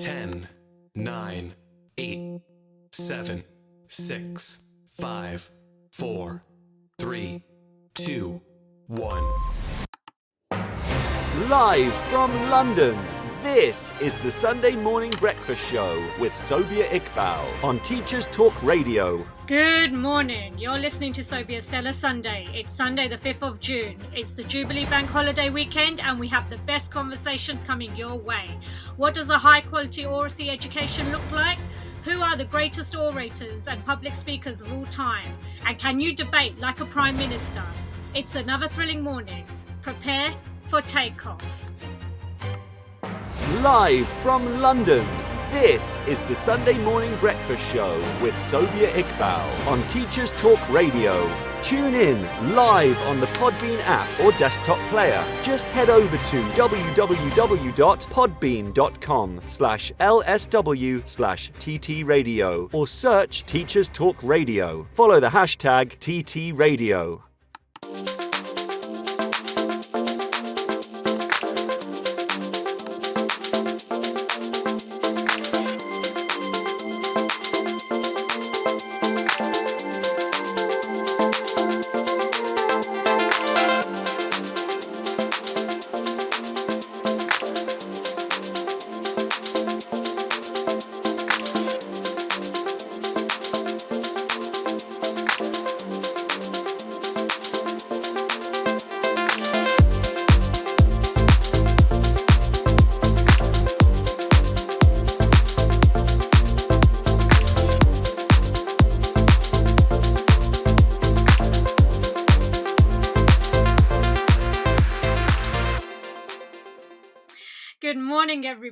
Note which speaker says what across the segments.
Speaker 1: 10, 9, 8, 7, 6, 5, 4, 3, 2, 1.
Speaker 2: Live from London, this is the Sunday Morning Breakfast Show with Sobia Iqbal on Teachers Talk Radio.
Speaker 3: Good morning. You're listening to Sobia Stella Sunday. It's Sunday, the 5th of June. It's the Jubilee Bank holiday weekend, and we have the best conversations coming your way. What does a high quality oracy education look like? Who are the greatest orators and public speakers of all time? And can you debate like a Prime Minister? It's another thrilling morning. Prepare for takeoff.
Speaker 2: Live from London, this is the Sunday Morning Breakfast Show with Sobia Iqbal on Teachers Talk Radio. Tune in live on the Podbean app or desktop player. Just head over to www.podbean.com slash lsw slash ttradio or search Teachers Talk Radio. Follow the hashtag TTRadio.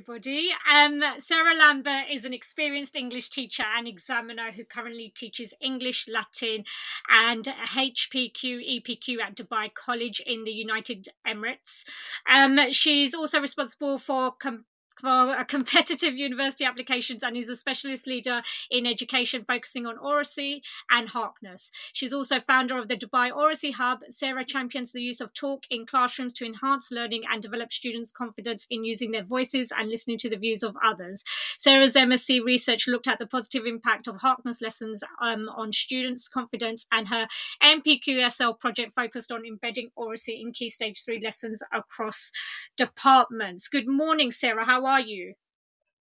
Speaker 3: Everybody. Um, Sarah Lambert is an experienced English teacher and examiner who currently teaches English, Latin, and HPQ, EPQ at Dubai College in the United Emirates. Um, she's also responsible for com- for competitive university applications and is a specialist leader in education focusing on oracy and Harkness. She's also founder of the Dubai Oracy Hub. Sarah champions the use of talk in classrooms to enhance learning and develop students' confidence in using their voices and listening to the views of others. Sarah's MSc research looked at the positive impact of Harkness lessons um, on students' confidence, and her NPQSL project focused on embedding oracy in key stage three lessons across departments. Good morning, Sarah. How are you?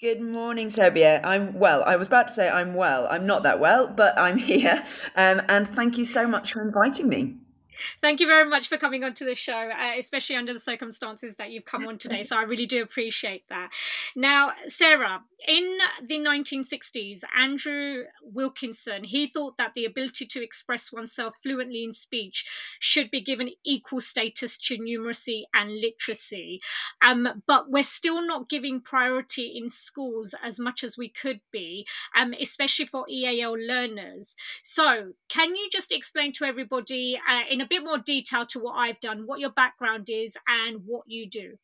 Speaker 4: Good morning, Sobia. I'm well. I was about to say I'm well. I'm not that well, but I'm here. Um, and thank you so much for inviting me.
Speaker 3: Thank you very much for coming onto the show, uh, especially under the circumstances that you've come on today. So I really do appreciate that. Now, Sarah, in the 1960s, Andrew Wilkinson, he thought that the ability to express oneself fluently in speech should be given equal status to numeracy and literacy. Um, but we're still not giving priority in schools as much as we could be, um, especially for EAL learners. So, can you just explain to everybody uh, in a bit more detail to what I've done, what your background is, and what you do?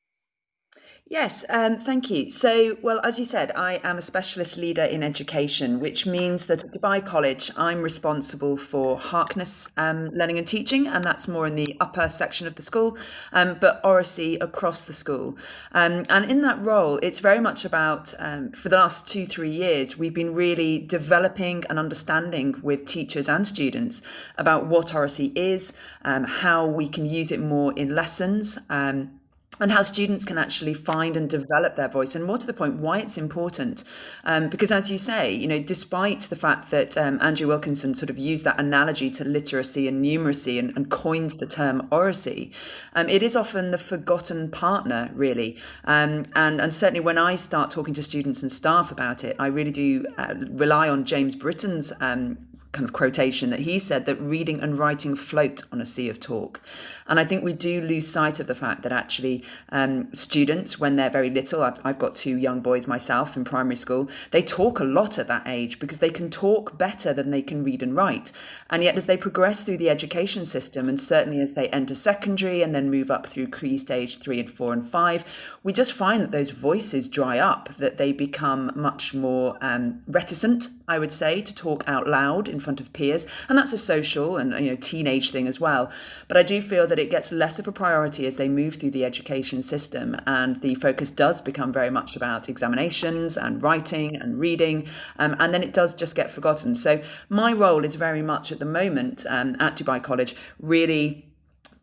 Speaker 4: Yes, um, thank you. So, well, as you said, I am a specialist leader in education, which means that at Dubai College, I'm responsible for Harkness um, learning and teaching, and that's more in the upper section of the school, um, but oracy across the school. Um, and in that role, it's very much about, um, for the last two, three years, we've been really developing an understanding with teachers and students about what oracy is, um, how we can use it more in lessons. Um, and how students can actually find and develop their voice and more to the point why it's important um, because as you say you know despite the fact that um, andrew wilkinson sort of used that analogy to literacy and numeracy and, and coined the term oracy um, it is often the forgotten partner really um, and, and certainly when i start talking to students and staff about it i really do uh, rely on james britton's um, kind of quotation that he said that reading and writing float on a sea of talk. And I think we do lose sight of the fact that actually um, students, when they're very little, I've, I've got two young boys myself in primary school, they talk a lot at that age because they can talk better than they can read and write. And yet, as they progress through the education system, and certainly as they enter secondary and then move up through Key stage three and four and five, we just find that those voices dry up, that they become much more um, reticent, I would say, to talk out loud in front of peers, and that's a social and you know teenage thing as well. But I do feel that it gets less of a priority as they move through the education system, and the focus does become very much about examinations and writing and reading, um, and then it does just get forgotten. So my role is very much at the moment um, at Dubai College really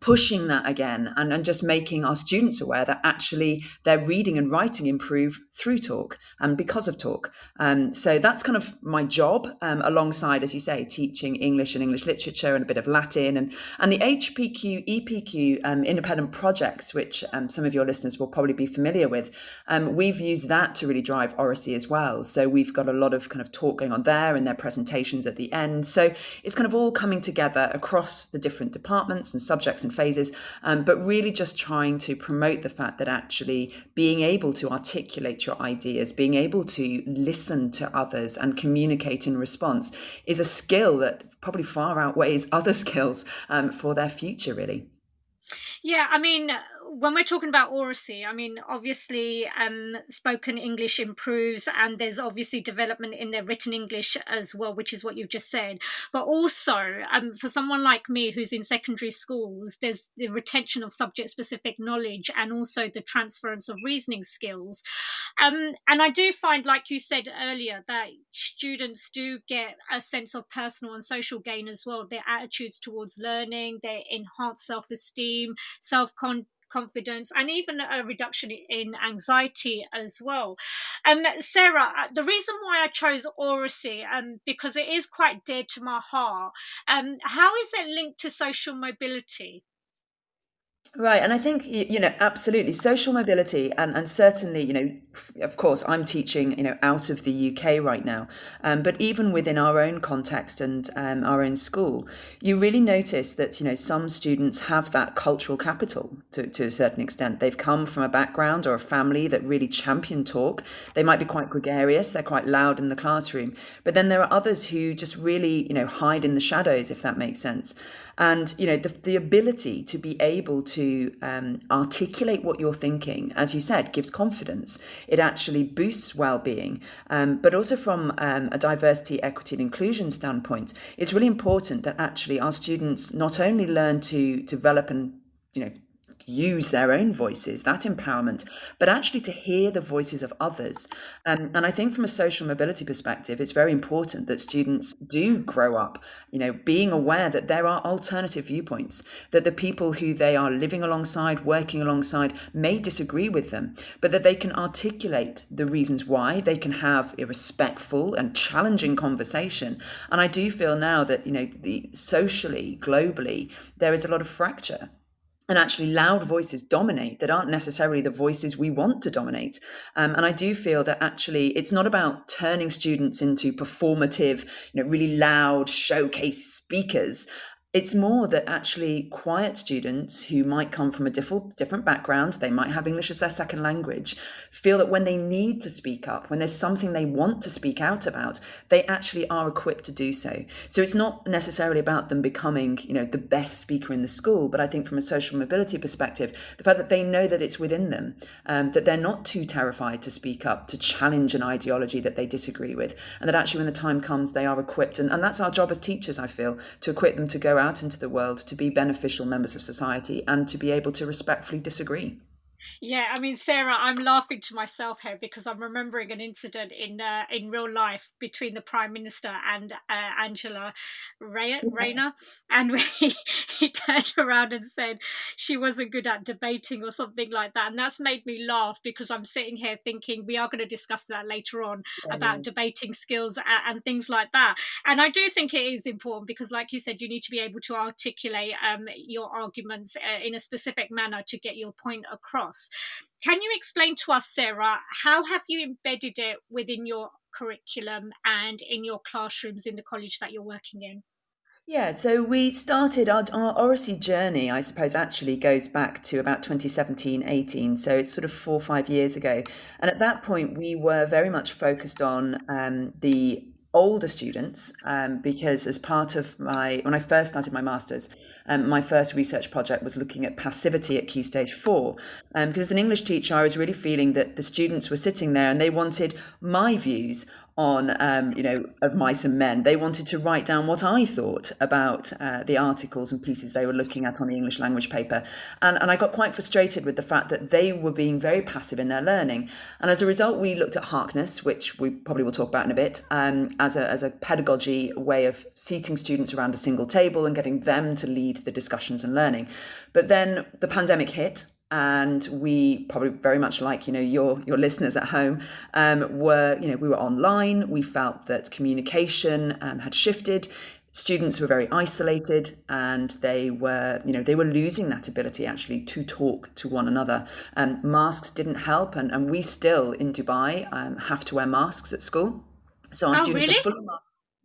Speaker 4: pushing that again and, and just making our students aware that actually their reading and writing improve through talk and because of talk. Um, so that's kind of my job um, alongside, as you say, teaching English and English literature and a bit of Latin and, and the HPQ, EPQ um, independent projects, which um, some of your listeners will probably be familiar with. Um, we've used that to really drive Oracy as well. So we've got a lot of kind of talk going on there and their presentations at the end. So it's kind of all coming together across the different departments and subjects phases, um, but really just trying to promote the fact that actually being able to articulate your ideas, being able to listen to others and communicate in response is a skill that probably far outweighs other skills um, for their future, really.
Speaker 3: Yeah, I mean, when we're talking about oracy, I mean, obviously, um, spoken English improves, and there's obviously development in their written English as well, which is what you've just said. But also, um, for someone like me who's in secondary schools, there's the retention of subject specific knowledge and also the transference of reasoning skills. Um, and I do find, like you said earlier, that students do get a sense of personal and social gain as well. Their attitudes towards learning, their enhanced self esteem, self confidence confidence and even a reduction in anxiety as well. Um, Sarah, the reason why I chose Oracy, um, because it is quite dear to my heart, um, how is it linked to social mobility?
Speaker 4: Right, and I think you know absolutely social mobility, and and certainly you know, of course, I'm teaching you know out of the UK right now, um, but even within our own context and um, our own school, you really notice that you know some students have that cultural capital to to a certain extent. They've come from a background or a family that really champion talk. They might be quite gregarious, they're quite loud in the classroom, but then there are others who just really you know hide in the shadows, if that makes sense and you know the, the ability to be able to um, articulate what you're thinking as you said gives confidence. It actually boosts well-being. Um, but also from um, a diversity equity and inclusion standpoint it's really important that actually our students not only learn to develop and you know use their own voices, that empowerment, but actually to hear the voices of others. Um, and I think from a social mobility perspective, it's very important that students do grow up, you know, being aware that there are alternative viewpoints, that the people who they are living alongside, working alongside, may disagree with them, but that they can articulate the reasons why, they can have a respectful and challenging conversation. And I do feel now that, you know, the socially, globally, there is a lot of fracture and actually loud voices dominate that aren't necessarily the voices we want to dominate. Um, and i do feel that actually it's not about turning students into performative you know really loud showcase speakers it's more that actually quiet students who might come from a different background, they might have English as their second language, feel that when they need to speak up, when there's something they want to speak out about, they actually are equipped to do so. So it's not necessarily about them becoming, you know, the best speaker in the school, but I think from a social mobility perspective, the fact that they know that it's within them, um, that they're not too terrified to speak up, to challenge an ideology that they disagree with, and that actually when the time comes, they are equipped. And, and that's our job as teachers, I feel, to equip them to go out into the world to be beneficial members of society and to be able to respectfully disagree.
Speaker 3: Yeah, I mean, Sarah, I'm laughing to myself here because I'm remembering an incident in uh, in real life between the Prime Minister and uh, Angela Ray- Rayner, and when he, he turned around and said she wasn't good at debating or something like that, and that's made me laugh because I'm sitting here thinking we are going to discuss that later on yeah, about debating skills and, and, things like that, and I do think it is important because, like you said, you need to be able to articulate um, your arguments uh, in a specific manner to get your point across Can you explain to us, Sarah, how have you embedded it within your curriculum and in your classrooms in the college that you're working in?
Speaker 4: Yeah, so we started our, our Oracy journey, I suppose, actually goes back to about 2017 18. So it's sort of four or five years ago. And at that point, we were very much focused on um, the older students um, because as part of my when i first started my masters um, my first research project was looking at passivity at key stage four. Um, because as an english teacher i was really feeling that the students were sitting there and they wanted my views on, um, you know, of mice and men. They wanted to write down what I thought about uh, the articles and pieces they were looking at on the English language paper. And, and I got quite frustrated with the fact that they were being very passive in their learning. And as a result, we looked at Harkness, which we probably will talk about in a bit, um, as, a, as a pedagogy way of seating students around a single table and getting them to lead the discussions and learning. But then the pandemic hit and we probably very much like you know your your listeners at home um, were you know we were online we felt that communication um, had shifted students were very isolated and they were you know they were losing that ability actually to talk to one another um, masks didn't help and, and we still in dubai um, have to wear masks at school so our
Speaker 3: oh,
Speaker 4: students
Speaker 3: really?
Speaker 4: are fully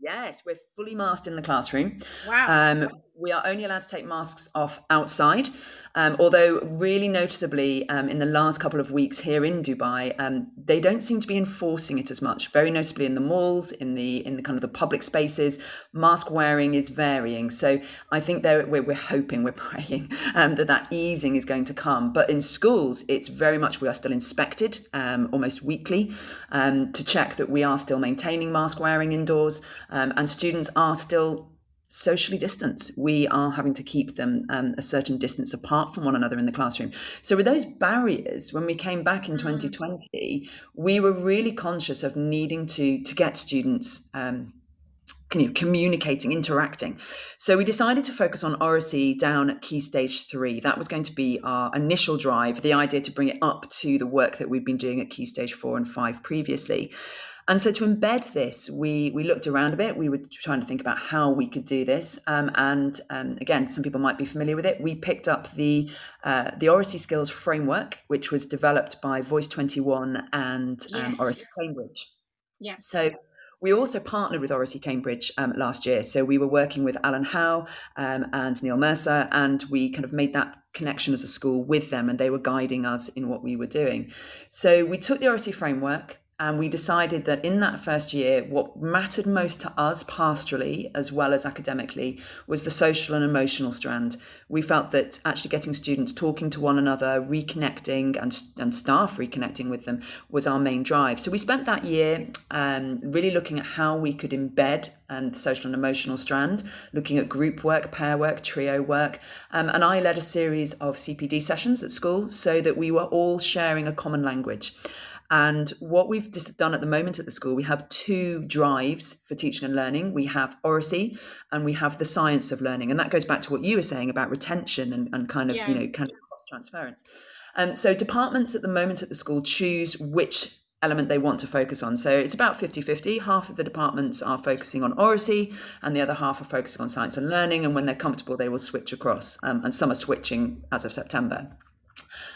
Speaker 4: Yes, we're fully masked in the classroom.
Speaker 3: Wow.
Speaker 4: We are only allowed to take masks off outside, um, although really noticeably um, in the last couple of weeks here in Dubai, um, they don't seem to be enforcing it as much. Very notably in the malls, in the in the kind of the public spaces, mask wearing is varying. So I think we're, we're hoping, we're praying um, that that easing is going to come. But in schools, it's very much we are still inspected um, almost weekly um, to check that we are still maintaining mask wearing indoors, and students are still socially distanced. We are having to keep them um, a certain distance apart from one another in the classroom. So, with those barriers, when we came back in 2020, mm. we were really conscious of needing to to get students. Um, communicating, interacting. So we decided to focus on oracy down at key stage three. That was going to be our initial drive, the idea to bring it up to the work that we've been doing at key stage four and five previously. And so to embed this, we we looked around a bit. We were trying to think about how we could do this. Um, and um, again, some people might be familiar with it. We picked up the uh, the Oracy Skills framework, which was developed by Voice Twenty One and um, yes. Oracy Cambridge.
Speaker 3: Yeah.
Speaker 4: So we also partnered with Oracy Cambridge um, last year. So we were working with Alan Howe um, and Neil Mercer, and we kind of made that connection as a school with them, and they were guiding us in what we were doing. So we took the Oracy framework, and we decided that in that first year, what mattered most to us pastorally as well as academically was the social and emotional strand. We felt that actually getting students talking to one another, reconnecting, and, and staff reconnecting with them was our main drive. So we spent that year um, really looking at how we could embed um, the social and emotional strand, looking at group work, pair work, trio work. Um, and I led a series of CPD sessions at school so that we were all sharing a common language. And what we've just done at the moment at the school, we have two drives for teaching and learning. We have oracy and we have the science of learning. And that goes back to what you were saying about retention and, and kind of, yeah. you know, kind of cross transference. And so departments at the moment at the school choose which element they want to focus on. So it's about 50 50. Half of the departments are focusing on oracy, and the other half are focusing on science and learning. And when they're comfortable, they will switch across. Um, and some are switching as of September.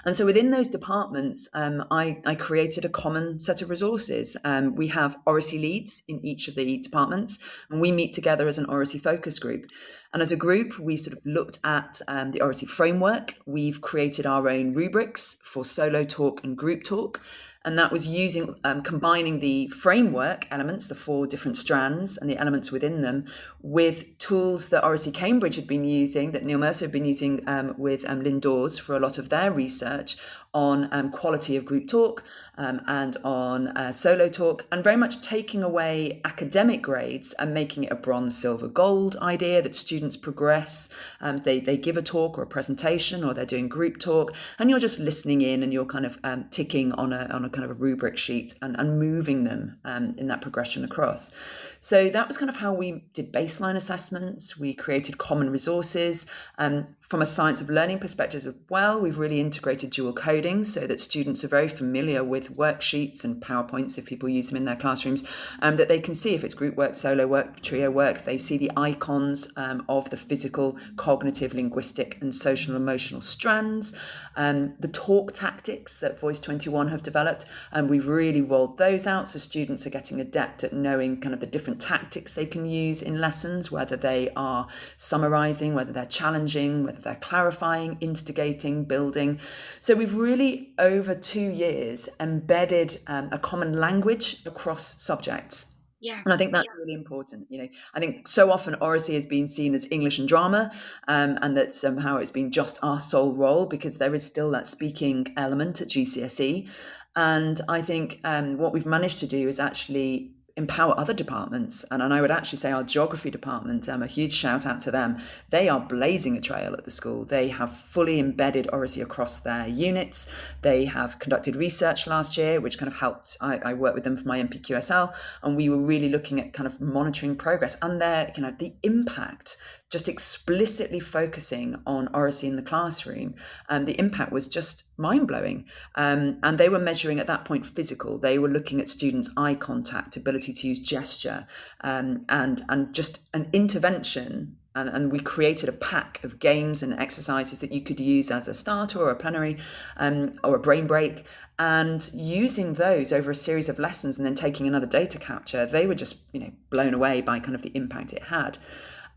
Speaker 4: And so within those departments, um, I, I, created a common set of resources. Um, we have Oracy leads in each of the departments, and we meet together as an Oracy focus group. And as a group, we've sort of looked at um, the Oracy framework. We've created our own rubrics for solo talk and group talk and that was using um, combining the framework elements the four different strands and the elements within them with tools that Oracy Cambridge had been using that Neil Mercer had been using um, with um, Lyn Dawes for a lot of their research on um, quality of group talk um, and on uh, solo talk, and very much taking away academic grades and making it a bronze, silver, gold idea that students progress. Um, they, they give a talk or a presentation or they're doing group talk, and you're just listening in and you're kind of um, ticking on a, on a kind of a rubric sheet and, and moving them um, in that progression across. So that was kind of how we did baseline assessments. We created common resources. Um, from a science of learning perspective as well, we've really integrated dual coding so that students are very familiar with worksheets and PowerPoints if people use them in their classrooms, um, that they can see if it's group work, solo work, trio work. They see the icons um, of the physical, cognitive, linguistic, and social emotional strands. Um, the talk tactics that Voice 21 have developed, and we've really rolled those out so students are getting adept at knowing kind of the different tactics they can use in lessons, whether they are summarizing, whether they're challenging, whether they're clarifying, instigating, building. So we've really, over two years, embedded um, a common language across subjects.
Speaker 3: Yeah.
Speaker 4: And I think that's
Speaker 3: yeah.
Speaker 4: really important. You know, I think so often oracy has been seen as English and drama, um, and that somehow it's been just our sole role because there is still that speaking element at GCSE. And I think um, what we've managed to do is actually empower other departments. And, and I would actually say our geography department, um, a huge shout out to them. They are blazing a trail at the school. They have fully embedded Oracy across their units. They have conducted research last year, which kind of helped. I, I worked with them for my NPQSL, and we were really looking at kind of monitoring progress and their, you know, the impact just explicitly focusing on oracy in the classroom, um, the impact was just mind blowing. Um, and they were measuring at that point physical. They were looking at students' eye contact, ability to use gesture, um, and and just an intervention. And, and, we created a pack of games and exercises that you could use as a starter or a plenary um, or a brain break. And using those over a series of lessons and then taking another data capture, they were just you know blown away by kind of the impact it had.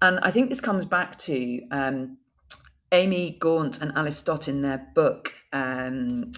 Speaker 4: And I think this comes back to um, Amy Gaunt and Alice Stott in their book, um,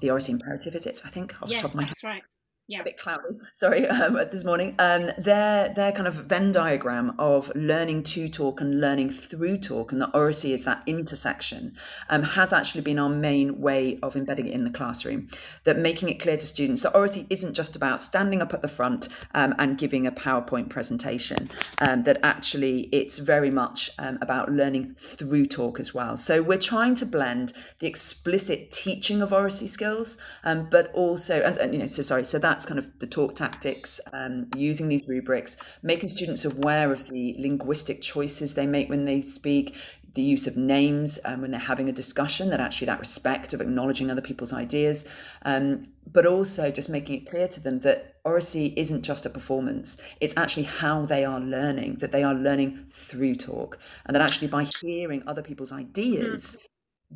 Speaker 4: The Oracy Imperative, is it? I think,
Speaker 3: off yes, the top of my that's right
Speaker 4: yeah. a bit cloudy. Sorry, um, this morning. Um, their their kind of Venn diagram of learning to talk and learning through talk, and the oracy is that intersection, um, has actually been our main way of embedding it in the classroom. That making it clear to students that oracy isn't just about standing up at the front um, and giving a PowerPoint presentation. Um, that actually it's very much um, about learning through talk as well. So we're trying to blend the explicit teaching of oracy skills, but also and, and you know so sorry so that that's kind of the talk tactics, um, using these rubrics, making students aware of the linguistic choices they make when they speak, the use of names um, when they're having a discussion, that actually that respect of acknowledging other people's ideas, um, but also just making it clear to them that oracy isn't just a performance, it's actually how they are learning, that they are learning through talk, and that actually by hearing other people's ideas, mm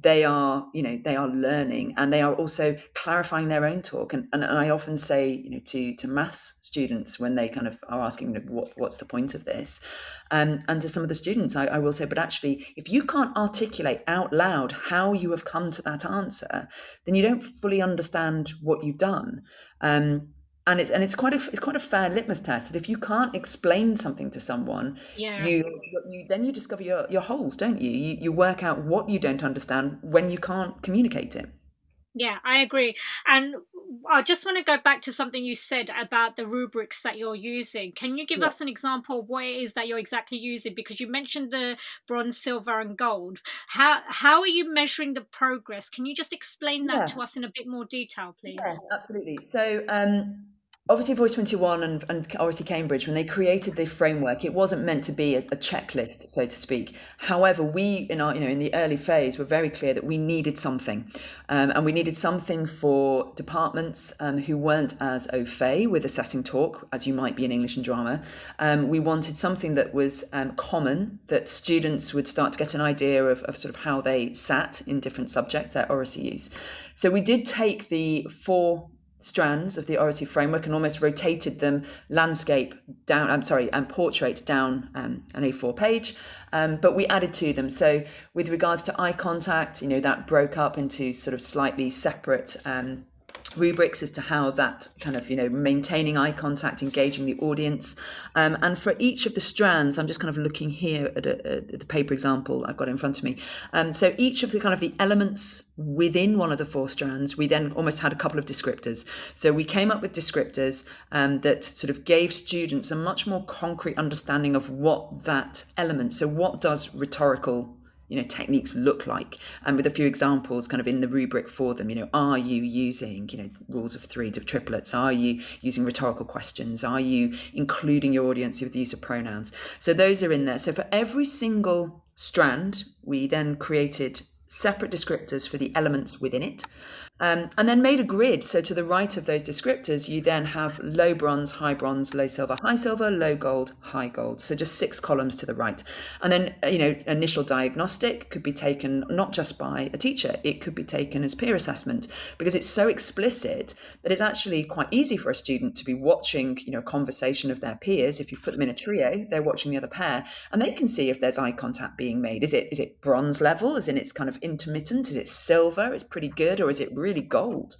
Speaker 4: they are you know they are learning and they are also clarifying their own talk. And, and, and i often say you know to to maths students when they kind of are asking what, what's the point of this? Um, and to some of the students I, I will say but actually if you can't articulate out loud how you have come to that answer then you don't fully understand what you've done. Um, and it's and it's quite a it's quite a fair litmus test that if you can't explain something to someone yeah. you, you then you discover your, your holes don't you? you you work out what you don't understand when you can't communicate it
Speaker 3: yeah i agree and i just want to go back to something you said about the rubrics that you're using can you give yeah. us an example of what it is that you're exactly using because you mentioned the bronze silver and gold how how are you measuring the progress can you just explain that yeah. to us in a bit more detail please
Speaker 4: yeah absolutely so um obviously voice 21 and, and obviously cambridge when they created the framework it wasn't meant to be a, a, checklist so to speak. However we in our you know in the early phase were very clear that we needed something. Um, and we needed something for departments um, who weren't as au fait with assessing talk as you might be in english and drama. Um, we wanted something that was um, common that students would start to get an idea of, of sort of how they sat in different subjects their oracy use. So we did take the four strands of the oracy framework and almost rotated them landscape down i'm sorry and portrait down um, an a4 page um, but we added to them. So with regards to eye contact you know that broke up into sort of slightly separate um, rubrics as to how that kind of you know maintaining eye contact engaging the audience. Um, and for each of the strands i'm just kind of looking here at, a, at the paper example i've got in front of me. Um, so each of the kind of the elements within one of the four strands we then almost had a couple of descriptors. So we came up with descriptors um, that sort of gave students a much more concrete understanding of what that element so what does rhetorical you know techniques look like and with a few examples kind of in the rubric for them you know are you using you know rules of three to triplets? Are you using rhetorical questions? Are you including your audience with the use of pronouns? So those are in there. So for every single strand we then created separate descriptors for the elements within it um, and then made a grid. So to the right of those descriptors, you then have low bronze, high bronze, low silver, high silver, low gold, high gold. So just six columns to the right. And then, uh, you know, initial diagnostic could be taken not just by a teacher, it could be taken as peer assessment because it's so explicit that it's actually quite easy for a student to be watching, you know, a conversation of their peers. If you put them in a trio, they're watching the other pair and they can see if there's eye contact being made. Is it is it bronze level? Is in it's kind of intermittent? Is it silver? It's pretty good, or is it really gold.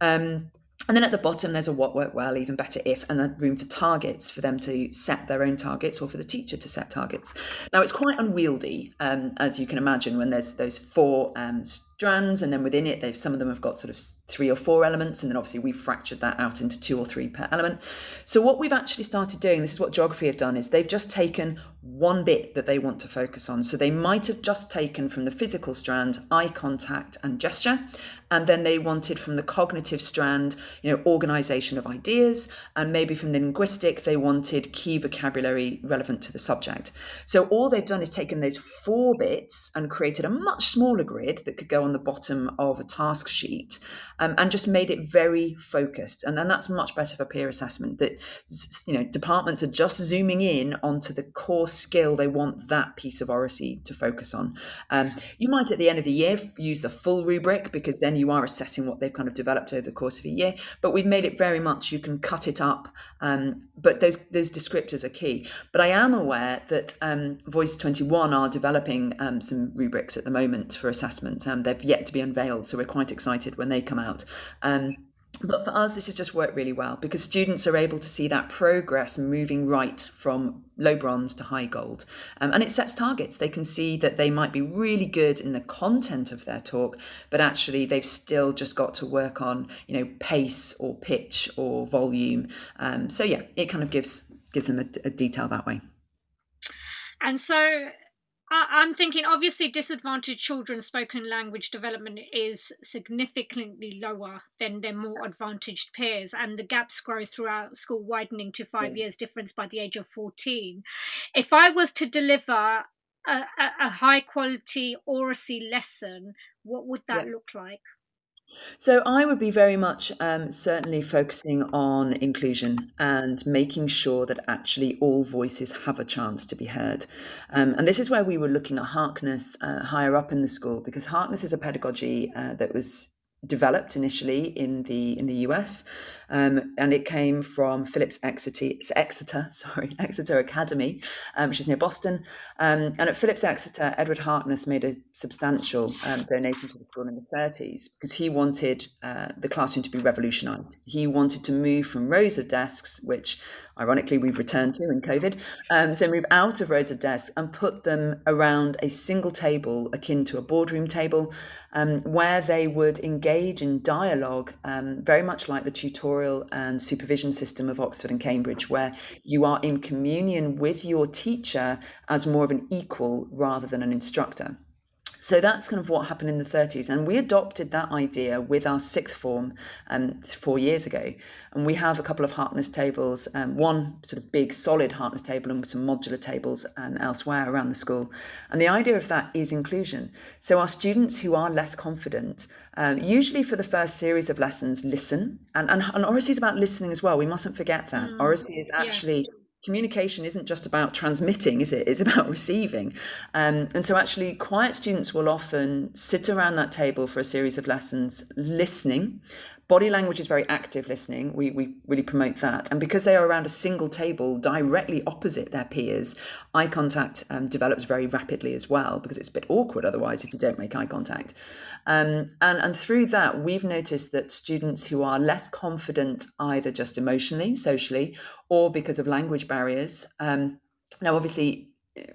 Speaker 4: Um, and then at the bottom, there's a what worked well, even better if, and a room for targets for them to set their own targets or for the teacher to set targets. Now, it's quite unwieldy, um, as you can imagine, when there's those four um, strands, and then within it, they've some of them have got sort of three or four elements, and then obviously we've fractured that out into two or three per element. So what we've actually started doing, this is what geography have done, is they've just taken one bit that they want to focus on. So they might have just taken from the physical strand eye contact and gesture, and then they wanted from the cognitive strand, you know, organization of ideas, and maybe from the linguistic, they wanted key vocabulary relevant to the subject. So all they've done is taken those four bits and created a much smaller grid that could go on the bottom of a task sheet um, and just made it very focused. And then that's much better for peer assessment that, you know, departments are just zooming in onto the core skill they want that piece of oracy to focus on. Um, you might at the end of the year use the full rubric because then you are assessing what they've kind of developed over the course of a year. But we've made it very much you can cut it up, um, but those those descriptors are key. But I am aware that um, Voice 21 are developing um, some rubrics at the moment for assessment. and they've yet to be unveiled, so we're quite excited when they come out. Um, but for us, this has just worked really well because students are able to see that progress moving right from low bronze to high gold. Um, and it sets targets. They can see that they might be really good in the content of their talk, but actually they've still just got to work on, you know, pace or pitch or volume. Um, so yeah, it kind of gives gives them a, a detail that way.
Speaker 3: And so I'm thinking obviously disadvantaged children's spoken language development is significantly lower than their more advantaged peers, and the gaps grow throughout school, widening to five yeah. years difference by the age of 14. If I was to deliver a, a, a high quality oracy lesson, what would that yeah. look like?
Speaker 4: So I would be very much um, certainly focusing on inclusion and making sure that actually all voices have a chance to be heard. Um, and this is where we were looking at Harkness uh, higher up in the school because Harkness is a pedagogy uh, that was developed initially in the in the US, um, and it came from Phillips Exeter, Exeter, sorry, Exeter Academy, um, which is near Boston. Um, and at Phillips Exeter, Edward Harkness made a substantial um, donation to the school in the 30s because he wanted uh, the classroom to be revolutionised. He wanted to move from rows of desks, which ironically we've returned to in COVID. Um, so move out of rows of desks and put them around a single table akin to a boardroom table um, where they would engage in dialogue, very much like the tutorial and supervision system of Oxford and Cambridge, where you are in communion with your teacher as more of an equal rather than an instructor. So that's kind of what happened in the 30s. And we adopted that idea with our sixth form um, four years ago. And we have a couple of Harkness tables, um, one sort of big solid Harkness table and some modular tables um, elsewhere around the school. And the idea of that is inclusion. So our students who are less confident, um, usually for the first series of lessons, listen. And, and, and Oracy is about listening as well. We mustn't forget that. Mm, Oracy is actually. Yeah communication isn't just about transmitting, is it? It's about receiving. Um, and so, actually, quiet students will often sit around that table for a series of lessons listening Body language is very active listening. We, we really promote that. And because they are around a single table directly opposite their peers, eye contact um, develops very rapidly as well because it's a bit awkward otherwise if you don't make eye contact. Um, and, and through that, we've noticed that students who are less confident, either just emotionally, socially, or because of language barriers, um, now obviously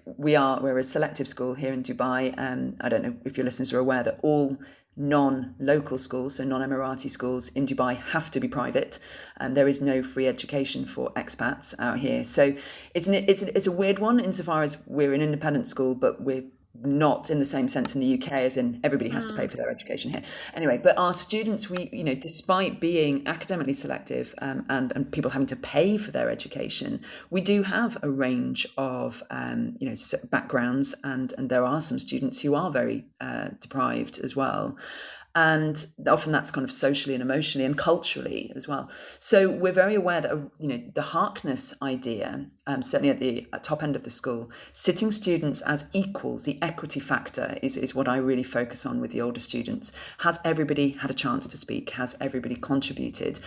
Speaker 4: we are we're a selective school here in Dubai. Um, I don't know if your listeners are aware that all non-local schools, so non-Emirati schools in Dubai have to be private, and there is no free education for expats out here. So it's an, it's it's a weird one insofar as we're an independent school, but we're not in the same sense in the UK as in everybody has mm. to pay mm. for their education here. Anyway, but our students, we you know, despite being academically selective um, and and people having to pay for their education, we do have a range of um, you know backgrounds, and and there are some students who are very uh, deprived as well and often that's kind of socially and emotionally and culturally as well. So we're very aware that you know the Harkness idea, um, certainly at the top end of the school, sitting students as equals, the equity factor is is what I really focus on with the older students. Has everybody had a chance to speak? Has everybody contributed?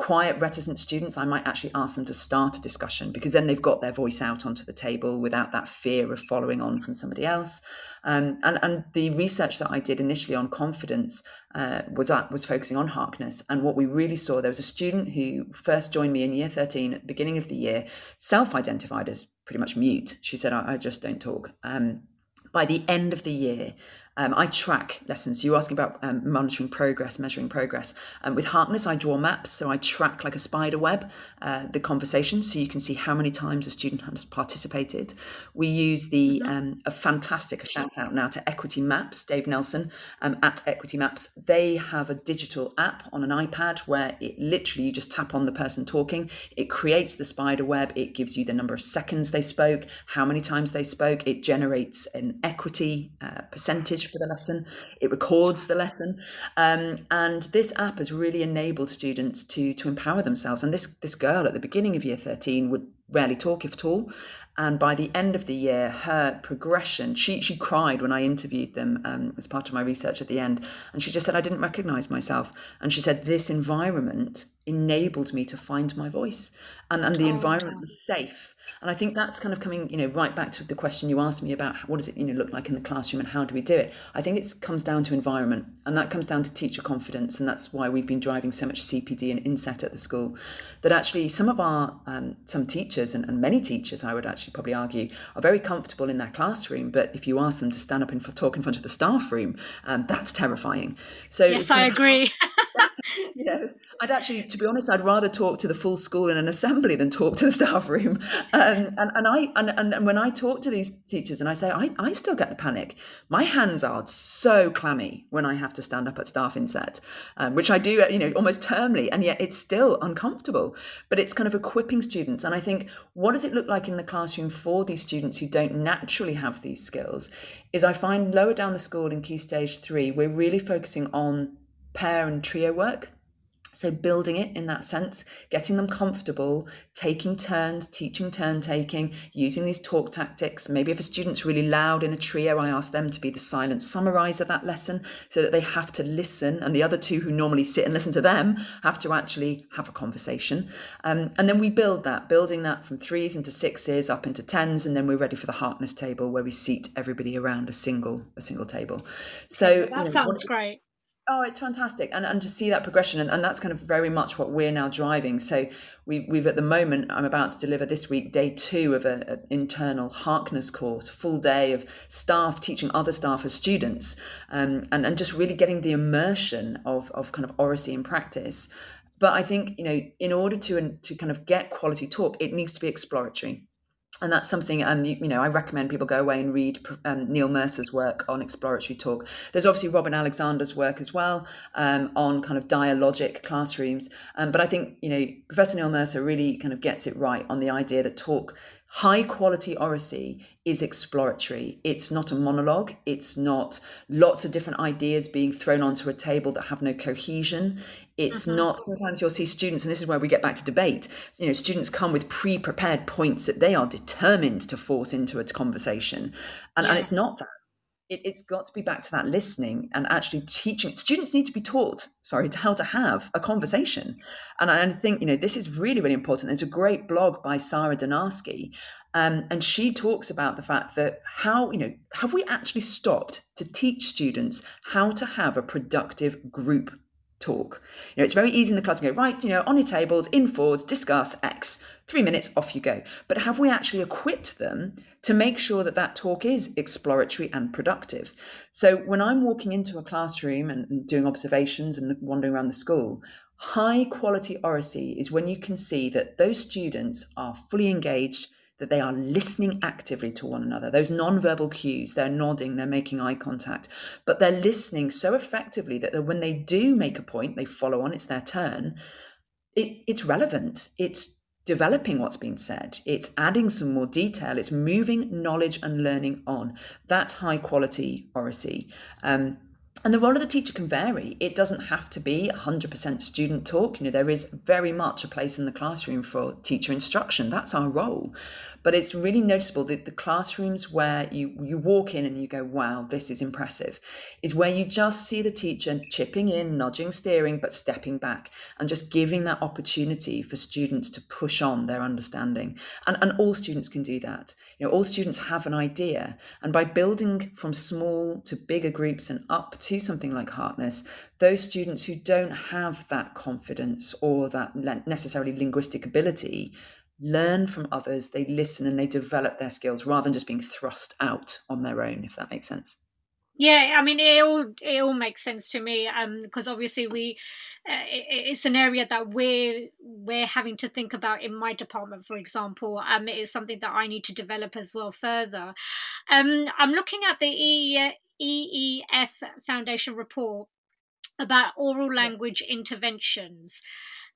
Speaker 4: quiet, reticent students, I might actually ask them to start a discussion because then they've got their voice out onto the table without that fear of following on from somebody else. Um, and, and the research that I did initially on confidence uh, was at, was focusing on Harkness. And what we really saw, there was a student who first joined me in year 13 at the beginning of the year, self-identified as pretty much mute. She said, I, I just don't talk. Um, by the end of the year, Um, I track lessons. So you're asking about um, monitoring progress, measuring progress. Um, with Harkness, I draw maps, so I track like a spider web uh, the conversation, so you can see how many times a student has participated. We use the mm-hmm. um, a fantastic a shout out now to Equity Maps, Dave Nelson um, at Equity Maps. They have a digital app on an iPad where it literally you just tap on the person talking, it creates the spider web, it gives you the number of seconds they spoke, how many times they spoke, it generates an equity uh, percentage for the lesson, it records the lesson, um, and this app has really enabled students to to empower themselves. And this this girl at the beginning of year thirteen would rarely talk if at all. And by the end of the year, her progression, she, she cried when I interviewed them um, as part of my research at the end. And she just said, I didn't recognize myself. And she said, This environment enabled me to find my voice. And, and the oh, environment wow. was safe and I think that's kind of coming, you know, right back to the question you asked me about what does it, you know, look like in the classroom and how do we do it? I think it comes down to environment and that comes down to teacher confidence. And that's why we've been driving so much CPD and inset at the school that actually some of our, um, some teachers and, and, many teachers, I would actually probably argue, are very comfortable in their classroom. But if you ask them to stand up and talk in front of the staff room, um, that's terrifying.
Speaker 3: So yes, I agree.
Speaker 4: you know, I'd actually, to be honest, I'd rather talk to the full school in an assembly than talk to the staff room. Um, and and I and, and when I talk to these teachers and I say I, I still get the panic. My hands are so clammy when I have to stand up at staff inset, um, which I do, you know, almost termly, and yet it's still uncomfortable. But it's kind of equipping students, and I think what does it look like in the classroom for these students who don't naturally have these skills? Is I find lower down the school in Key Stage Three, we're really focusing on pair and trio work. So, building it in that sense, getting them comfortable, taking turns, teaching turn taking, using these talk tactics. Maybe if a student's really loud in a trio, I ask them to be the silent summarizer of that lesson so that they have to listen, and the other two who normally sit and listen to them have to actually have a conversation. Um, and then we build that, building that from threes into sixes, up into tens, and then we're ready for the Harkness table where we seat everybody around a single a single table. So
Speaker 3: that you know, sounds great
Speaker 4: Oh, it's fantastic. And and to see that progression and, and that's kind of very much what we're now driving. So we we've at the moment I'm about to deliver this week day two of an internal Harkness course, full day of staff teaching other staff as students, um, and, and just really getting the immersion of of kind of oracy in practice. But I think, you know, in order to to kind of get quality talk, it needs to be exploratory and that's something um, you, you, know i recommend people go away and read um, neil mercer's work on exploratory talk. There's obviously robin alexander's work as well um, on kind of dialogic classrooms. Um, but i think you know professor neil mercer really kind of gets it right on the idea that talk high quality oracy is exploratory. It's not a monologue. It's not lots of different ideas being thrown onto a table that have no cohesion it's mm-hmm. not sometimes you'll see students and this is where we get back to debate you know students come with pre-prepared points that they are determined to force into a conversation. And, yeah. and it's not that. It, has got to be back to that listening and actually teaching. Students need to be taught sorry to how to have a conversation. And i think you know this is really really important. There's a great blog by Sarah donarski um, and she talks about the fact that how you know have we actually stopped to teach students how to have a productive group talk. You know, it's very easy in the class to go, right, you know, on your tables, in fours, discuss X, three minutes, off you go. But have we actually equipped them to make sure that that talk is exploratory and productive? So when I'm walking into a classroom and, and doing observations and wandering around the school, high quality oracy is when you can see that those students are fully engaged that they are listening actively to one another. Those non-verbal cues, they're nodding, they're making eye contact, but they're listening so effectively that when they do make a point, they follow on, it's their turn. It, it's relevant. It's developing what's been said. It's adding some more detail. It's moving knowledge and learning on. That's high quality oracy. Um, and the role of the teacher can vary. It doesn't have to be 100% student talk. You know, there is very much a place in the classroom for teacher instruction. That's our role. But it's really noticeable that the classrooms where you, you walk in and you go, wow, this is impressive, is where you just see the teacher chipping in, nudging, steering, but stepping back and just giving that opportunity for students to push on their understanding. And, and all students can do that. You know, all students have an idea. And by building from small to bigger groups and up to something like Harkness, those students who don't have that confidence or that necessarily linguistic ability learn from others, they listen and they develop their skills rather than just being thrust out on their own, if that makes sense.
Speaker 3: Yeah, I mean, it all it all makes sense to me because um, obviously we uh, it, it's an area that we're we're having to think about in my department, for example. Um, it is something that I need to develop as well further. Um, I'm looking at the EEF Foundation report about oral language interventions.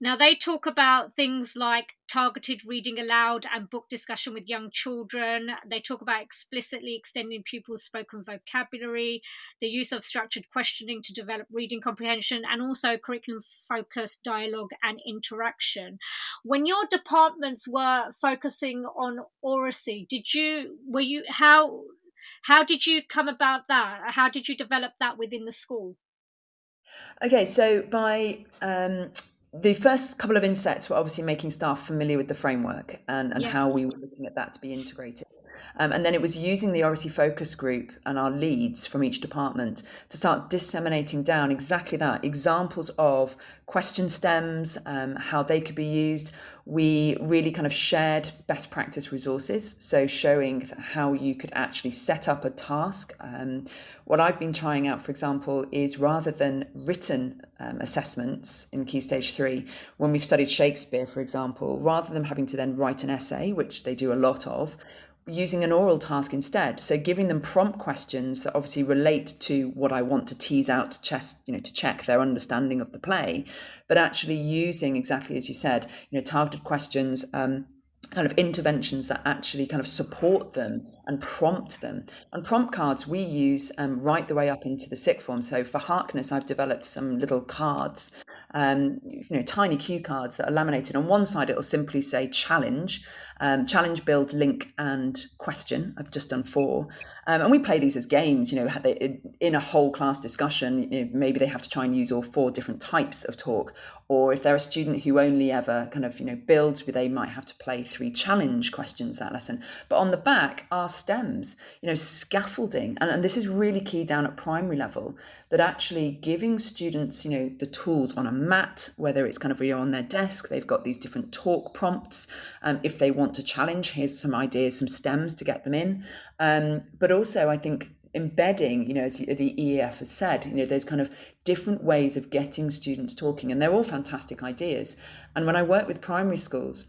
Speaker 3: Now, they talk about things like targeted reading aloud and book discussion with young children. They talk about explicitly extending pupils' spoken vocabulary, the use of structured questioning to develop reading comprehension, and also curriculum focused dialogue and interaction. When your departments were focusing on oracy, did you, were you, how, how did you come about that? How did you develop that within the school?
Speaker 4: Okay, so by um, the first couple of insets were obviously making staff familiar with the framework and, and yes. how we were looking at that to be integrated. Um, and then it was using the Oracy focus group and our leads from each department to start disseminating down exactly that examples of question stems, um, how they could be used. We really kind of shared best practice resources, so showing how you could actually set up a task. Um, what I've been trying out, for example, is rather than written um, assessments in Key Stage 3, when we've studied Shakespeare, for example, rather than having to then write an essay, which they do a lot of, using an oral task instead. So giving them prompt questions that obviously relate to what I want to tease out to chest, you know, to check their understanding of the play, but actually using exactly as you said, you know, targeted questions. Um, kind of interventions that actually kind of support them and prompt them. And prompt cards we use um, right the way up into the sixth form. So for Harkness, I've developed some little cards um, you know, tiny cue cards that are laminated. On one side, it'll simply say challenge, um, challenge, build, link, and question. I've just done four, um, and we play these as games. You know, in a whole class discussion, you know, maybe they have to try and use all four different types of talk. Or if they're a student who only ever kind of you know builds, they might have to play three challenge questions that lesson. But on the back are stems, you know, scaffolding, and, and this is really key down at primary level. That actually giving students, you know, the tools on a mat, whether it's kind of you know, on their desk, they've got these different talk prompts. Um, if they want to challenge, here's some ideas, some stems to get them in. Um, but also, I think embedding, you know, as the EEF has said, you know, there's kind of different ways of getting students talking, and they're all fantastic ideas. And when I work with primary schools,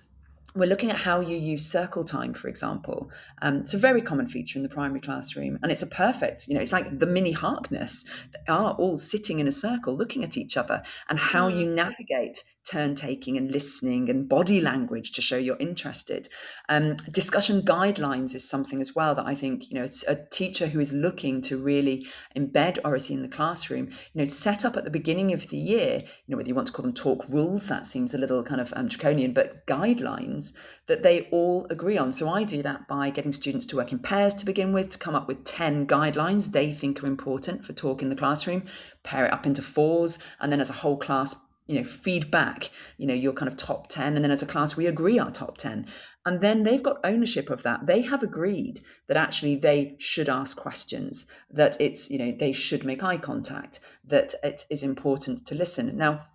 Speaker 4: we're looking at how you use circle time, for example. Um, it's a very common feature in the primary classroom, and it's a perfect, you know, it's like the mini Harkness. They are all sitting in a circle looking at each other, and how you mm. navigate turn taking and listening and body language to show you're interested. Um, discussion guidelines is something as well that I think, you know, it's a teacher who is looking to really embed oracy in the classroom, you know, set up at the beginning of the year, you know, whether you want to call them talk rules, that seems a little kind of um, draconian, but guidelines that they all agree on. So I do that by getting students to work in pairs to begin with, to come up with 10 guidelines they think are important for talk in the classroom, pair it up into fours, and then as a whole class you know feedback you know your kind of top 10 and then as a class we agree our top 10 and then they've got ownership of that. They have agreed that actually they should ask questions that it's you know they should make eye contact that it is important to listen. Now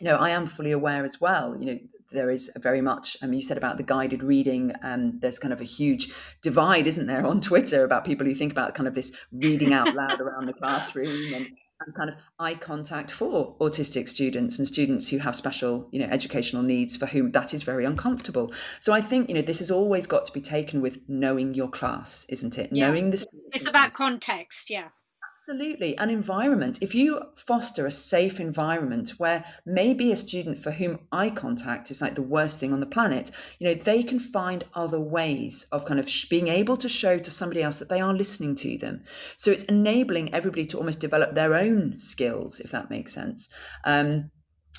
Speaker 4: you know i am fully aware as well you know there is very much I mean you said about the guided reading um, there's kind of a huge divide isn't there on twitter about people who think about kind of this reading out loud around the classroom and and kind of eye contact for autistic students and students who have special you know educational needs for whom that is very uncomfortable. So i think you know this has always got to be taken with knowing your class isn't it? Yeah. knowing the
Speaker 3: it's about context yeah
Speaker 4: Absolutely. An environment. If you foster a safe environment where maybe a student for whom eye contact is like the worst thing on the planet, you know, they can find other ways of kind of being able to show to somebody else that they are listening to them. So it's enabling everybody to almost develop their own skills, if that makes sense. Um,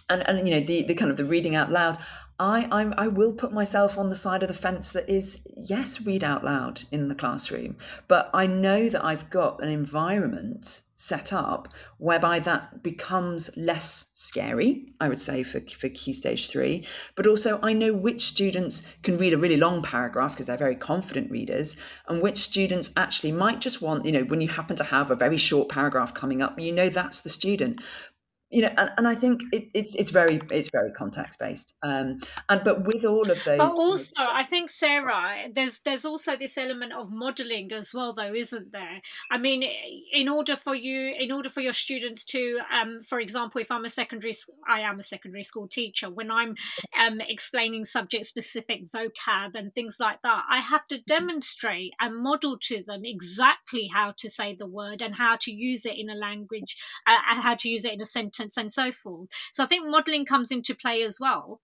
Speaker 4: and, and you know the, the kind of the reading out loud I, I'm, I will put myself on the side of the fence that is, yes, read out loud in the classroom, but I know that I've got an environment set up whereby that becomes less scary, I would say, for, for Key Stage 3. But also, I know which students can read a really long paragraph because they're very confident readers, and which students actually might just want, you know, when you happen to have a very short paragraph coming up, you know that's the student you know and, and i think it, it's it's very it's very context based um and but with all of those
Speaker 3: but also i think sarah there's there's also this element of modeling as well though isn't there? I mean in order for you in order for your students to um for example if i'm a secondary i am a secondary school teacher when i'm um explaining subject specific vocab and things like that i have to demonstrate and model to them exactly how to say the word and how to use it in a language uh, and how to use it in a sentence and so forth. So I think modelling comes into play as well.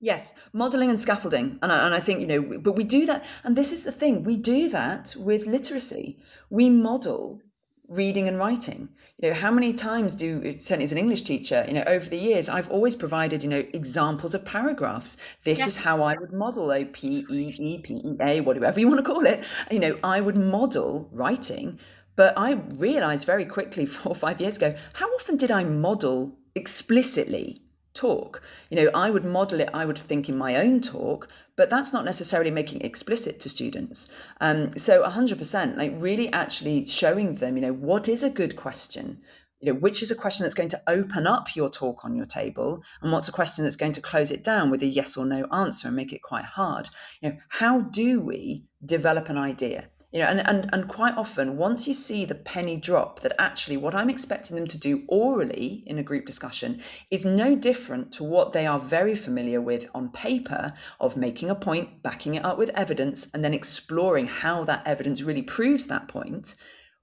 Speaker 4: Yes, modelling and scaffolding. And I, and I think, you know, but we do that. And this is the thing we do that with literacy. We model reading and writing. You know, how many times do, certainly as an English teacher, you know, over the years, I've always provided, you know, examples of paragraphs. This yes. is how I would model a P E E P E A, whatever you want to call it. You know, I would model writing but I realized very quickly four or five years ago how often did I model explicitly talk? You know, I would model it, I would think in my own talk, but that's not necessarily making it explicit to students. Um, so 100%, like really actually showing them, you know, what is a good question? You know, which is a question that's going to open up your talk on your table, and what's a question that's going to close it down with a yes or no answer and make it quite hard. You know, how do we develop an idea? You know and, and and quite often once you see the penny drop that actually what i'm expecting them to do orally in a group discussion is no different to what they are very familiar with on paper of making a point backing it up with evidence and then exploring how that evidence really proves that point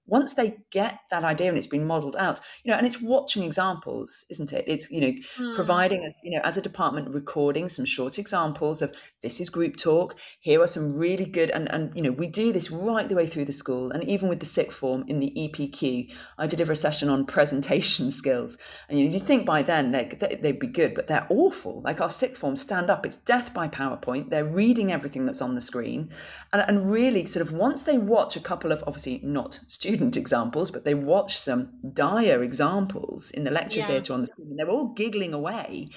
Speaker 4: once they get that idea and it's been modeled out you know and it's watching examples isn't it? It's you know mm. providing you know as a department recording some short examples of this is group talk. Here are some really good and and you know we do this right the way through the school and even with the sixth form in the epq i deliver a session on presentation skills. And you know you think by then they, they'd be good but they're awful. Like our sixth form stand up. It's death by powerpoint. They're reading everything that's on the screen. And, and really sort of once they watch a couple of obviously not students student examples, but they watch some dire examples in the lecture yeah. theatre on the screen, and they're all giggling away.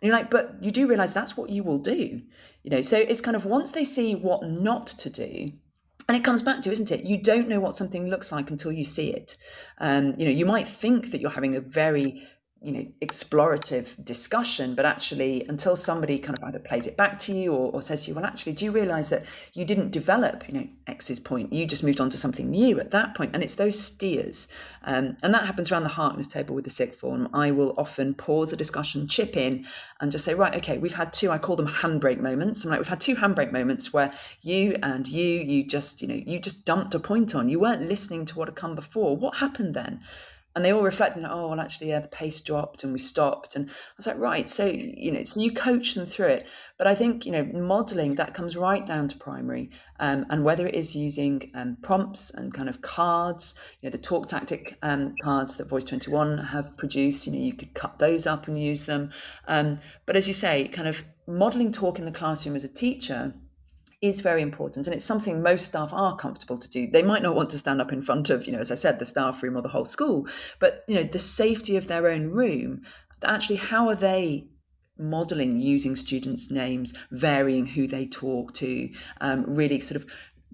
Speaker 4: And you're like, but you do realize that's what you will do, you know. So it's kind of once they see what not to do, and it comes back to, isn't it? You don't know what something looks like until you see it. Um, you know, you might think that you're having a very you know explorative discussion but actually until somebody kind of either plays it back to you or, or, says to you well actually do you realize that you didn't develop you know x's point? You just moved on to something new at that point. And it's those steers um, and that happens around the harkness table with the sixth form. I will often pause a discussion chip in and just say right okay we've had two i call them handbrake moments. I'm like we've had two handbrake moments where you and you you just you know you just dumped a point on. You weren't listening to what had come before. What happened then and they all reflected, oh, well, actually, yeah, the pace dropped and we stopped. And I was like, right. So, you know, so you coach them through it. But I think, you know, modeling that comes right down to primary. Um, and whether it is using um, prompts and kind of cards, you know, the talk tactic um, cards that Voice 21 have produced, you know, you could cut those up and use them. Um, but as you say, kind of modeling talk in the classroom as a teacher is very important and it's something most staff are comfortable to do. They might not want to stand up in front of you know as i said the staff room or the whole school but you know the safety of their own room actually how are they modeling using students names varying who they talk to um, really sort of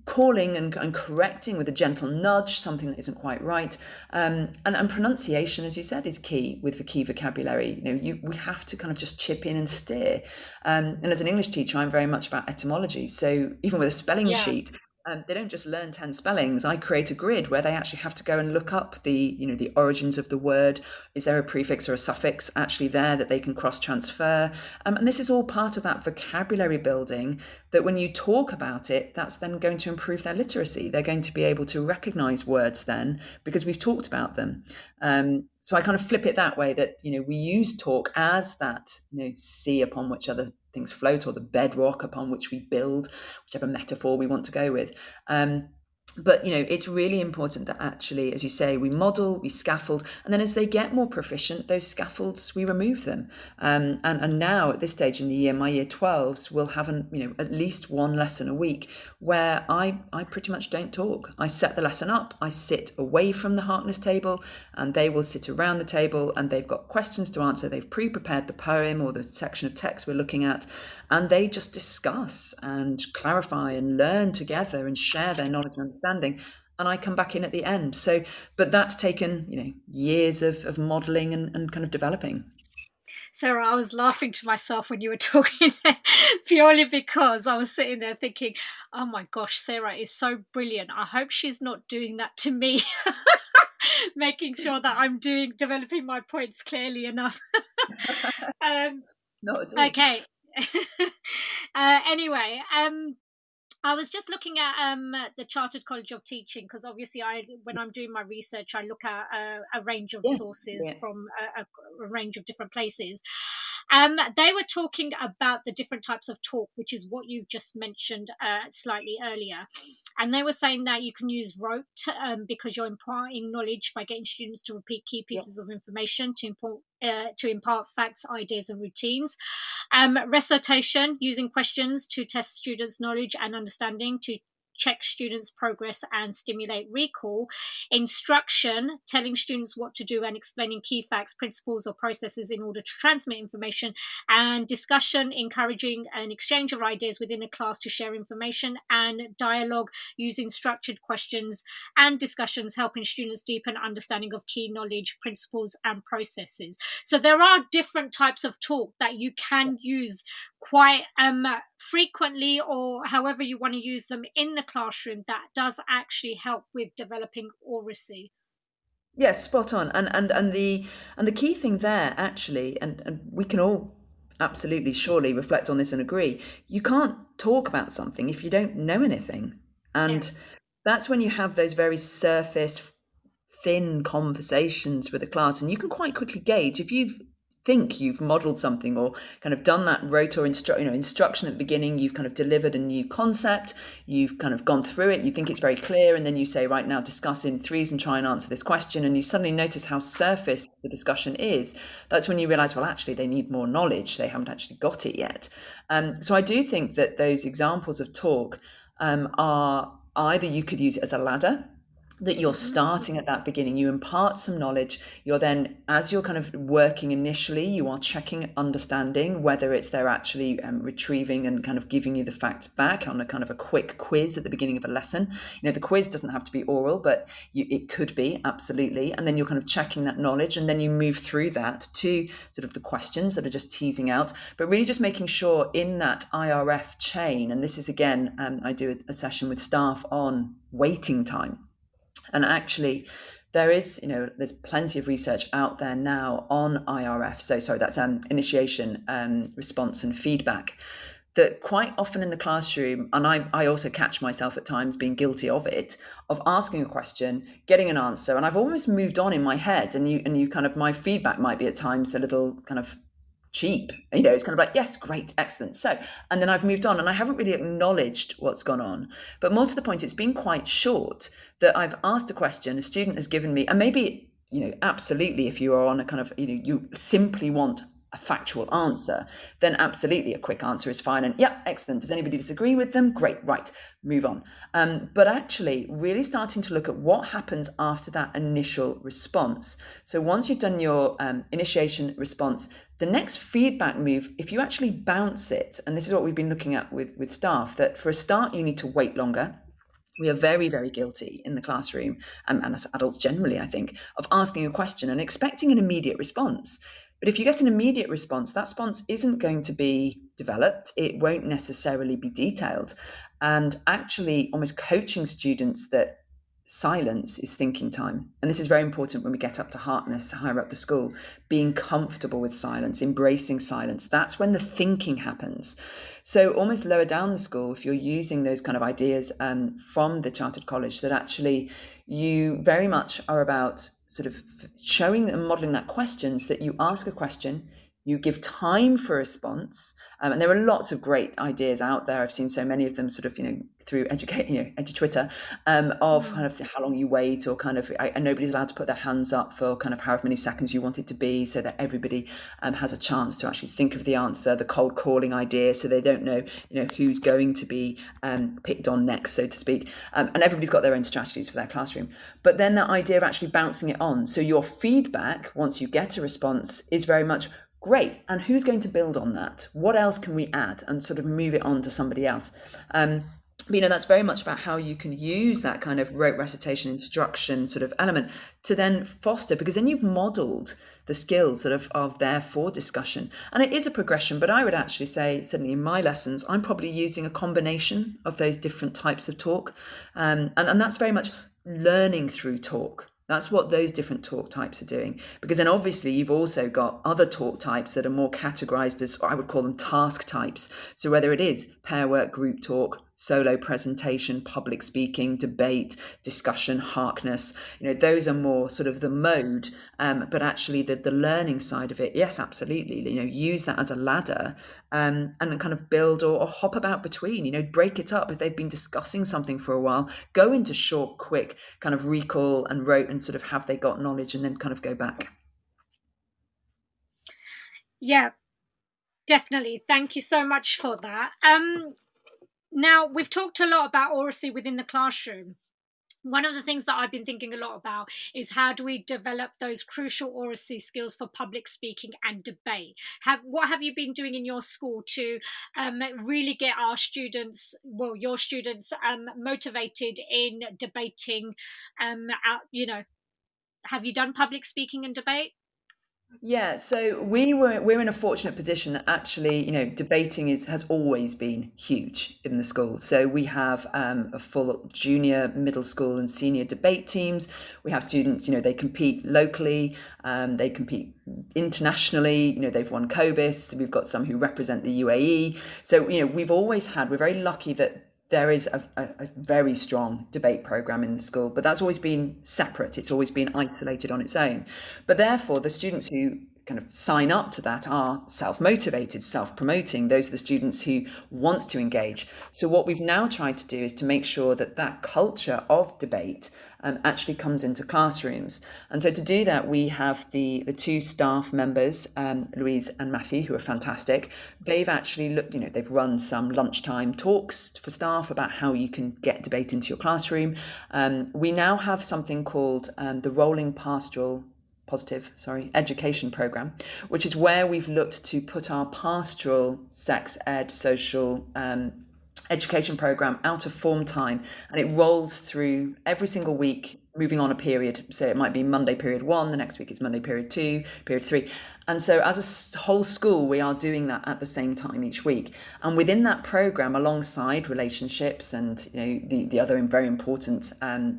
Speaker 4: calling and, and, correcting with a gentle nudge something that isn't quite right. Um, and, and, pronunciation as you said is key with the key vocabulary. You know you, we have to kind of just chip in and steer. Um, and as an english teacher i'm very much about etymology. So even with a spelling yeah. sheet um, they don't just learn 10 spellings. I create a grid where they actually have to go and look up the you know the origins of the word. Is there a prefix or a suffix actually there that they can cross transfer um, and this is all part of that vocabulary building that when you talk about it that's then going to improve their literacy. They're going to be able to recognize words then because we've talked about them. Um, so i kind of flip it that way that you know we use talk as that you know sea upon which other things float or the bedrock upon which we build, whichever metaphor we want to go with. Um, but you know it's really important that actually as you say we model we scaffold and then as they get more proficient those scaffolds we remove them. Um, and, and now at this stage in the year my year 12s will have an, you know at least one lesson a week where i i pretty much don't talk. I set the lesson up i sit away from the harkness table and they will sit around the table and they've got questions to answer. They've pre-prepared the poem or the section of text we're looking at and they just discuss and clarify and learn together and share their knowledge and understanding and I come back in at the end. So, but that's taken, you know, years of, of modeling and, and kind of developing.
Speaker 3: Sarah, I was laughing to myself when you were talking purely because I was sitting there thinking, oh my gosh, Sarah is so brilliant. I hope she's not doing that to me. Making sure that I'm doing developing my points clearly enough. um, Okay. uh, anyway, um, I was just looking at um, the Chartered College of Teaching because obviously, I when I'm doing my research, I look at a, a range of yes, sources yeah. from a, a, range of different places. Um, they were talking about the different types of talk, which is what you've just mentioned uh, slightly earlier, and they were saying that you can use rote um, because you're imparting knowledge by getting students to repeat key pieces yeah. of information to import uh, to impart facts, ideas, and routines. Um, recitation, using questions to test students' knowledge and understanding to check students' progress and stimulate recall. Instruction, telling students what to do and explaining key facts, principles, or processes in order to transmit information. And discussion, encouraging an exchange of ideas within a class to share information. And dialogue, using structured questions and discussions, helping students deepen understanding of key knowledge, principles, and processes. So there are different types of talk that you can use quite um, frequently or however you want to use them in the classroom that does actually help with developing oracy.
Speaker 4: Yes spot on. And and and the and the key thing there actually and, and we can all absolutely surely reflect on this and agree you can't talk about something if you don't know anything. And yeah. that's when you have those very surface thin conversations with the class and you can quite quickly gauge if you've think you've modeled something or kind of done that rote or instru- you know, instruction at the beginning you've kind of delivered a new concept you've kind of gone through it you think it's very clear and then you say right now discuss in threes and try and answer this question and you suddenly notice how surface the discussion is that's when you realize well actually they need more knowledge they haven't actually got it yet. Um, so i do think that those examples of talk um, are either you could use it as a ladder that you're starting at that beginning. You impart some knowledge. You're then as you're kind of working initially you are checking understanding whether it's they're actually um, retrieving and kind of giving you the facts back on a kind of a quick quiz at the beginning of a lesson. You know the quiz doesn't have to be oral but you, it could be absolutely. And then you're kind of checking that knowledge and then you move through that to sort of the questions that are just teasing out but really just making sure in that irf chain and this is again um, i do a, a session with staff on waiting time and actually, there is, you know, there's plenty of research out there now on IRF. So, sorry, that's um, initiation, um, response, and feedback. That quite often in the classroom, and I, I also catch myself at times being guilty of it, of asking a question, getting an answer, and I've almost moved on in my head. And you, and you kind of, my feedback might be at times a little kind of cheap. You know, it's kind of like, yes, great, excellent. So, and then I've moved on and I haven't really acknowledged what's gone on. But more to the point, it's been quite short that I've asked a question, a student has given me, and maybe, you know, absolutely, if you are on a kind of, you know, you simply want a factual answer, then absolutely a quick answer is fine. And yeah, excellent. Does anybody disagree with them? Great, right, move on. Um, but actually, really starting to look at what happens after that initial response. So once you've done your um, initiation response, the next feedback move, if you actually bounce it, and this is what we've been looking at with, with staff, that for a start, you need to wait longer we are very, very guilty in the classroom, um, and as adults generally, I think, of asking a question and expecting an immediate response. But if you get an immediate response, that response isn't going to be developed. It won't necessarily be detailed. And actually, almost coaching students that silence is thinking time. And this is very important when we get up to Harkness, higher up the school, being comfortable with silence, embracing silence. That's when the thinking happens. So, almost lower down the school, if you're using those kind of ideas um, from the Chartered College, that actually you very much are about sort of showing and modeling that questions that you ask a question you give time for response um, and there are lots of great ideas out there. I've seen so many of them sort of you know through educate you know edu twitter um, of mm. kind of how long you wait or kind of and nobody's allowed to put their hands up for kind of however many seconds you want it to be so that everybody um, has a chance to actually think of the answer the cold calling idea so they don't know you know who's going to be um, picked on next so to speak. Um, and everybody's got their own strategies for their classroom. But then that idea of actually bouncing it on. So your feedback once you get a response is very much Great. And who's going to build on that? What else can we add and sort of move it on to somebody else? Um, but you know that's very much about how you can use that kind of rote recitation instruction sort of element to then foster because then you've modeled the skills that are, are there for discussion and it is a progression but i would actually say certainly in my lessons i'm probably using a combination of those different types of talk um, and, and that's very much learning through talk that's what those different talk types are doing. Because then obviously you've also got other talk types that are more categorized as I would call them task types. So whether it is pair work, group talk, solo presentation, public speaking, debate, discussion, harkness. You know, those are more sort of the mode, um, but actually the the learning side of it, yes, absolutely. You know, use that as a ladder um, and kind of build or, or hop about between. You know, break it up if they've been discussing something for a while. Go into short, quick kind of recall and rote and sort of have they got knowledge, and then kind of go back.
Speaker 3: Yeah, definitely. Thank you so much for that. Um, now, we've talked a lot about oracy within the classroom. One of the things that I've been thinking a lot about is how do we develop those crucial oracy skills for public speaking and debate? Have what have you been doing in your school to um, really get our students, well, your students, um, motivated in debating? Um, out, you know, have you done public speaking and debate?
Speaker 4: Yeah, so we were we're in a fortunate position that actually, you know, debating is has always been huge in the school. So we have um, a full junior, middle school, and senior debate teams. We have students, you know, they compete locally, um, they compete internationally. You know, they've won COBIS. We've got some who represent the UAE. So you know, we've always had. We're very lucky that there is a, a, a, very strong debate program in the school, but that's always been separate. It's always been isolated on its own. But therefore, the students who kind of sign up to that are self-motivated, self-promoting. Those are the students who want to engage. So what we've now tried to do is to make sure that that culture of debate um, actually comes into classrooms. And so to do that, we have the the two staff members, um, Louise and Matthew, who are fantastic. They've actually looked, you know, they've run some lunchtime talks for staff about how you can get debate into your classroom. Um, we now have something called um, the Rolling Pastoral positive, sorry, education program, which is where we've looked to put our pastoral sex ed social um, education program out of form time. And it rolls through every single week moving on a period. So it might be monday period one the next week is monday period two period three. And so as a whole school we are doing that at the same time each week. And within that program alongside relationships and you know the, the other very important um,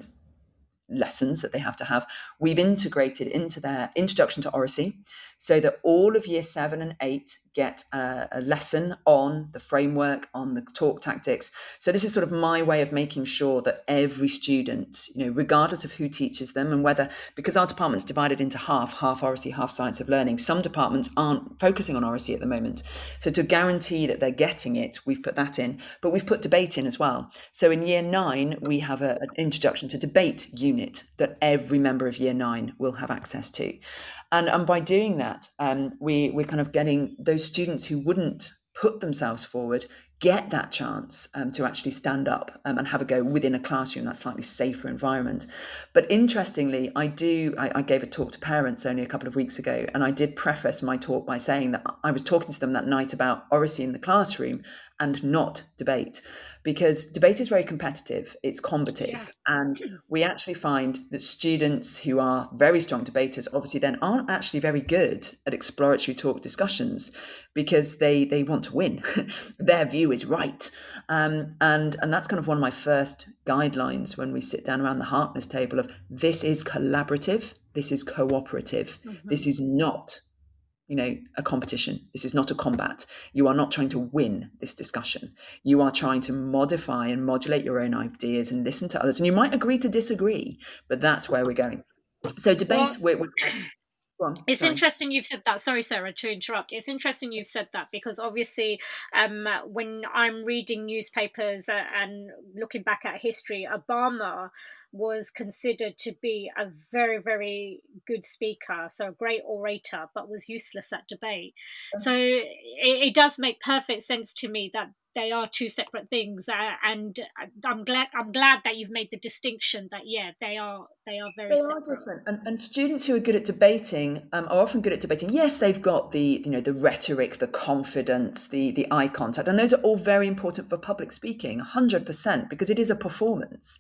Speaker 4: lessons that they have to have, we've integrated into their introduction to oracy so that all of year seven and eight get a, a, lesson on the framework, on the talk tactics. So this is sort of my way of making sure that every student, you know, regardless of who teaches them and whether, because our department's divided into half, half oracy, half science of learning, some departments aren't focusing on oracy at the moment. So to guarantee that they're getting it, we've put that in, but we've put debate in as well. So in year nine, we have a, an introduction to debate unit that every member of year nine will have access to and and by doing that um, we we're kind of getting those students who wouldn't put themselves forward get that chance um, to actually stand up um, and have a go within a classroom that slightly safer environment. But interestingly i do I, I, gave a talk to parents only a couple of weeks ago and i did preface my talk by saying that i was talking to them that night about oracy in the classroom and not debate because debate is very competitive it's combative yeah. and we actually find that students who are very strong debaters obviously then aren't actually very good at exploratory talk discussions because they they want to win their view is right um, and and that's kind of one of my first guidelines when we sit down around the harkness table of this is collaborative this is cooperative mm-hmm. this is not you know a competition. This is not a combat. You are not trying to win this discussion. You are trying to modify and modulate your own ideas and listen to others. And you might agree to disagree but that's where we're going. So debate well, we're, we're
Speaker 3: it's sorry. interesting you've said that. Sorry, Sarah, to interrupt. It's interesting you've said that because obviously, um, when I'm reading newspapers uh, and looking back at history, Obama was considered to be a very, very good speaker, so a great orator, but was useless at debate. So it, it does make perfect sense to me that they are two separate things uh, and i'm glad i'm glad that you've made the distinction that yeah they are they are very
Speaker 4: they
Speaker 3: separate.
Speaker 4: are different and, and students who are good at debating um, are often good at debating yes they've got the you know the rhetoric the confidence the the eye contact and those are all very important for public speaking 100% because it is a performance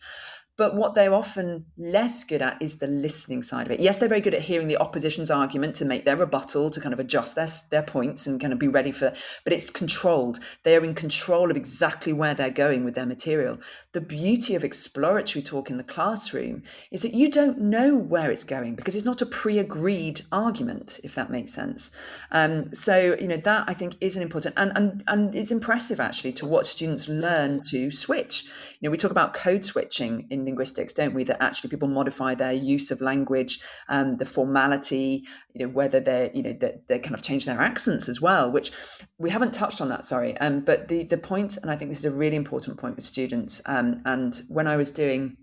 Speaker 4: but what they're often less good at is the listening side of it. Yes, they're very good at hearing the opposition's argument to make their rebuttal, to kind of adjust their, their points and kind of be ready for, but it's controlled. They are in control of exactly where they're going with their material. The beauty of exploratory talk in the classroom is that you don't know where it's going because it's not a pre agreed argument, if that makes sense. Um, so, you know, that I think is an important, and, and, and it's impressive actually to watch students learn to switch. You know, we talk about code switching in linguistics, don't we? That actually people modify their use of language, um, the formality, you know, whether they're, you know, that they kind of change their accents as well, which we haven't touched on that, sorry. Um, but the the point, and I think this is a really important point with students, um, and when I was doing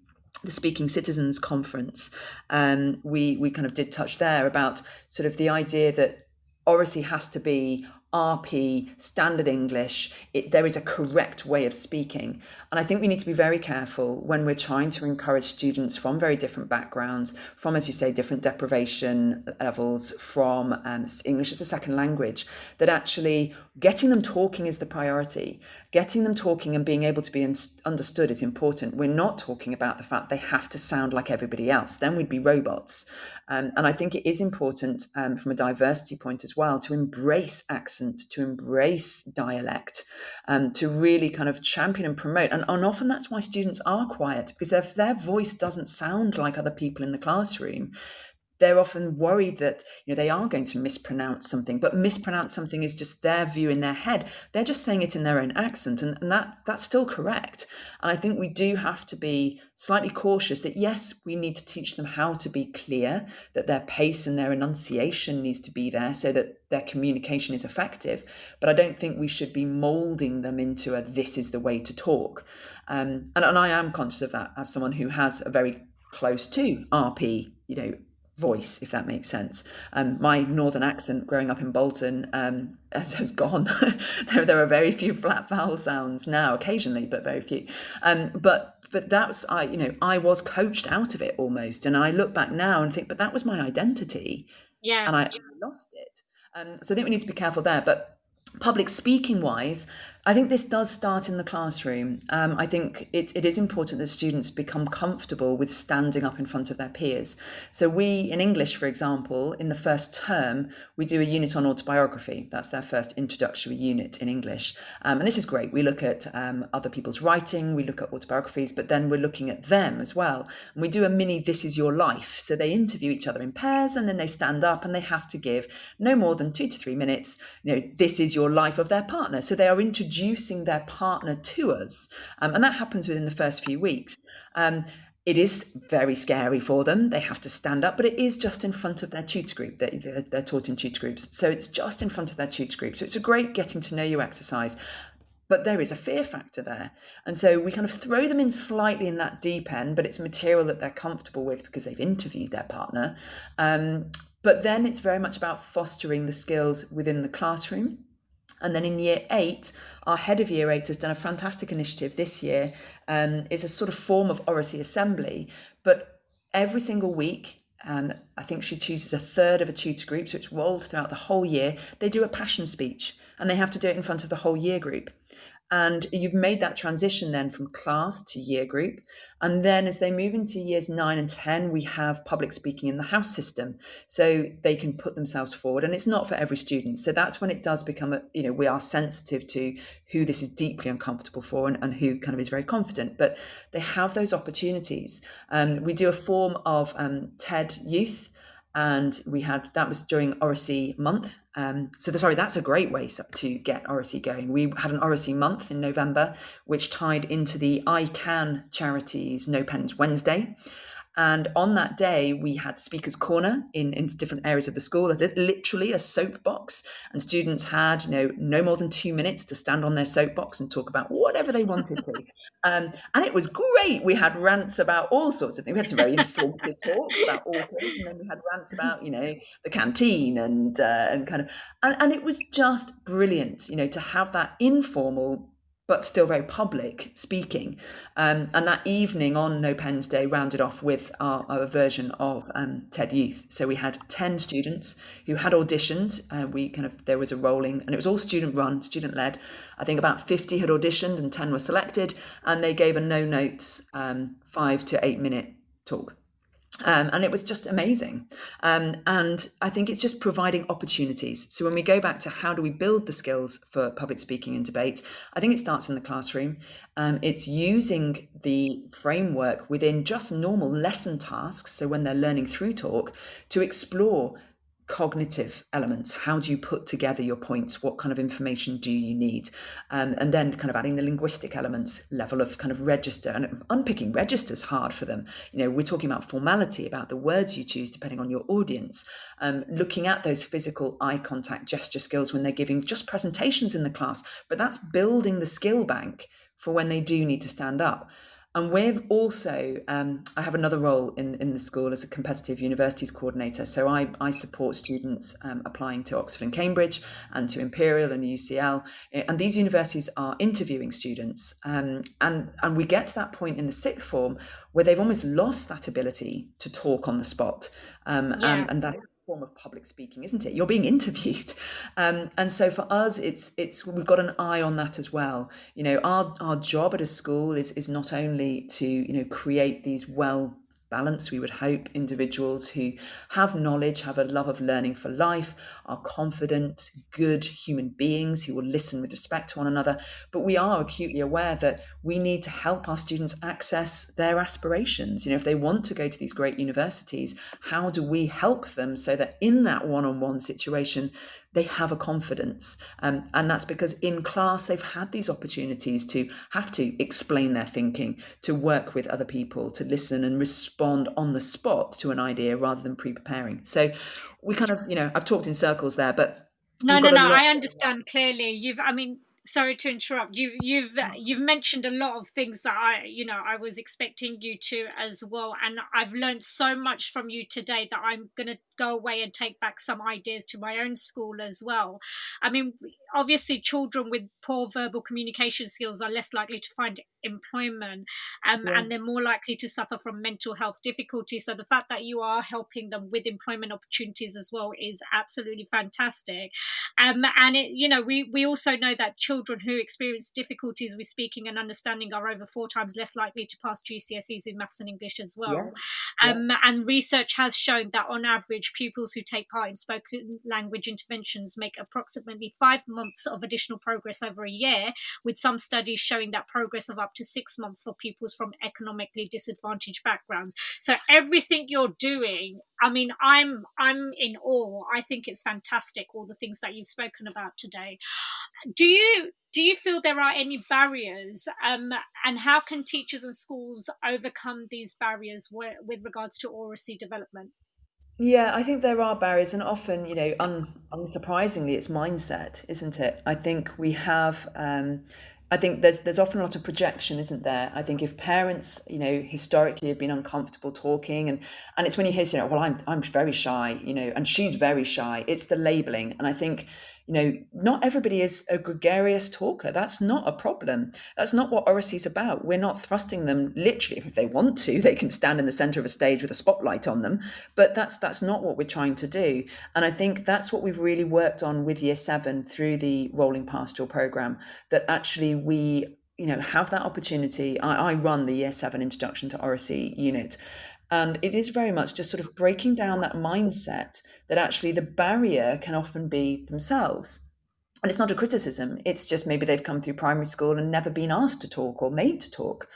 Speaker 4: the Speaking Citizens Conference, um, we we kind of did touch there about sort of the idea that oracy has to be RP, standard English, it, there is a correct way of speaking. And I think we need to be very careful when we're trying to encourage students from very different backgrounds, from, as you say, different deprivation levels, from um, English as a second language, that actually getting them talking is the priority. Getting them talking and being able to be understood is important. We're not talking about the fact they have to sound like everybody else, then we'd be robots. Um, and I think it is important um, from a diversity point as well to embrace accent, to embrace dialect, um, to really kind of champion and promote. And, and often that's why students are quiet because their, their voice doesn't sound like other people in the classroom they're often worried that you know they are going to mispronounce something but mispronounce something is just their view in their head. They're just saying it in their own accent and, and that that's still correct. And i think we do have to be slightly cautious that yes we need to teach them how to be clear that their pace and their enunciation needs to be there so that their communication is effective but i don't think we should be molding them into a this is the way to talk. Um, and, and i am conscious of that as someone who has a very close to rp you know voice, if that makes sense. Um, my northern accent growing up in Bolton um, has, has gone. there, there are very few flat vowel sounds now, occasionally, but very few. Um, but but that's I you know I was coached out of it almost, and I look back now and think, but that was my identity.
Speaker 3: Yeah,
Speaker 4: and I, I lost it. Um, so I think we need to be careful there. But public speaking wise, I think this does start in the classroom. Um, I think it, it is important that students become comfortable with standing up in front of their peers. So, we in English, for example, in the first term, we do a unit on autobiography. That's their first introductory unit in English. Um, and this is great. We look at um, other people's writing, we look at autobiographies, but then we're looking at them as well. And we do a mini This Is Your Life. So, they interview each other in pairs and then they stand up and they have to give no more than two to three minutes. You know, this is your life of their partner. So, they are introduced introducing their partner to us. Um, and that happens within the first few weeks. Um, it is very scary for them. They have to stand up, but it is just in front of their tutor group. They're, they're taught in tutor groups. So it's just in front of their tutor group. So it's a great getting to know you exercise but there is a fear factor there. And so we kind of throw them in slightly in that deep end, but it's material that they're comfortable with because they've interviewed their partner. Um, but then it's very much about fostering the skills within the classroom. And then in year eight, our head of year eight has done a fantastic initiative this year. Um, it's a sort of form of oracy assembly, but every single week, um, I think she chooses a third of a tutor group, so it's rolled throughout the whole year. They do a passion speech and they have to do it in front of the whole year group. And you've made that transition then from class to year group. And then as they move into years nine and 10, we have public speaking in the house system. So they can put themselves forward. And it's not for every student. So that's when it does become, a, you know, we are sensitive to who this is deeply uncomfortable for and, and who kind of is very confident. But they have those opportunities. Um, we do a form of um, TED Youth and we had that was during Oracy month. Um, so the, sorry, that's a great way to get Oracy going. We had an Oracy month in November, which tied into the I Can charities No Pens Wednesday. And on that day, we had Speaker's Corner in, in different areas of the school, literally a soapbox. And students had, you know, no more than two minutes to stand on their soapbox and talk about whatever they wanted to. Um, and it was great. We had rants about all sorts of things. We had some very informative talks about authors, and then we had rants about, you know, the canteen and uh, and kind of, and, and it was just brilliant, you know, to have that informal but still very public speaking. Um, and that evening on No Pens Day rounded off with our, our version of um, TED Youth. So we had 10 students who had auditioned. Uh, we kind of, there was a rolling, and it was all student run, student led. I think about 50 had auditioned and 10 were selected, and they gave a no notes um, five to eight minute talk. Um, and it was just amazing. Um, and I think it's just providing opportunities. So when we go back to how do we build the skills for public speaking and debate, I think it starts in the classroom. Um, it's using the framework within just normal lesson tasks. So when they're learning through talk, to explore cognitive elements. How do you put together your points? What kind of information do you need? Um, and then kind of adding the linguistic elements level of kind of register and unpicking registers hard for them. You know we're talking about formality about the words you choose depending on your audience. Um, looking at those physical eye contact gesture skills when they're giving just presentations in the class but that's building the skill bank for when they do need to stand up and we've also, um, I have another role in, in the school as a competitive universities coordinator. So I, I support students um, applying to Oxford and Cambridge and to Imperial and UCL. And these universities are interviewing students. Um, and, and we get to that point in the sixth form where they've almost lost that ability to talk on the spot. Um, yeah. and, and that form of public speaking, isn't it? You're being interviewed, um, and so for us, it's it's we've got an eye on that as well. You know, our our job at a school is is not only to you know create these well balance. We would hope individuals who have knowledge, have a love of learning for life, are confident, good human beings who will listen with respect to one another. But we are acutely aware that we need to help our students access their aspirations. You know, if they want to go to these great universities, how do we help them so that in that one on one situation, they have a confidence. Um, and that's because in class, they've had these opportunities to have to explain their thinking, to work with other people, to listen and respond on the spot to an idea rather than pre preparing. So we kind of, you know, I've talked in circles there, but.
Speaker 3: No, no, no. I understand clearly. You've, I mean, sorry to interrupt you you've you've mentioned a lot of things that i you know i was expecting you to as well and i've learned so much from you today that i'm going to go away and take back some ideas to my own school as well. I mean, obviously, children with poor verbal communication skills are less likely to find employment um, yeah. and they're more likely to suffer from mental health difficulties. So, the fact that you are helping them with employment opportunities as well is absolutely fantastic. Um, and, it, you know, we, we also know that children who experience difficulties with speaking and understanding are over four times less likely to pass GCSEs in maths and English as well. Yeah. Um, yeah. And research has shown that on average, pupils who take part in spoken language interventions make approximately five months of additional progress over a year, with some studies showing that progress of up to six months for pupils from economically disadvantaged backgrounds. So everything you're doing, I mean, I'm I'm in awe. I think it's fantastic all the things that you've spoken about today. Do you do you feel there are any barriers um, and how can teachers and schools overcome these barriers with regards to oracy development
Speaker 4: yeah, I think there are barriers, and often, you know, un, unsurprisingly, it's mindset, isn't it? I think we have. Um, I think there's there's often a lot of projection, isn't there? I think if parents, you know, historically have been uncomfortable talking, and and it's when you hear, you know, well, I'm I'm very shy, you know, and she's very shy. It's the labeling, and I think you know, not everybody is a gregarious talker. That's not a problem. That's not what oracy is about. We're not thrusting them literally. If they want to, they can stand in the center of a stage with a spotlight on them. But that's that's not what we're trying to do. And I think that's what we've really worked on with Year Seven through the Rolling Pastoral program. That actually we you know have that opportunity I, I, run the year seven introduction to oracy unit and it is very much just sort of breaking down that mindset that actually the barrier can often be themselves. And it's not a criticism, it's just maybe they've come through primary school and never been asked to talk or made to talk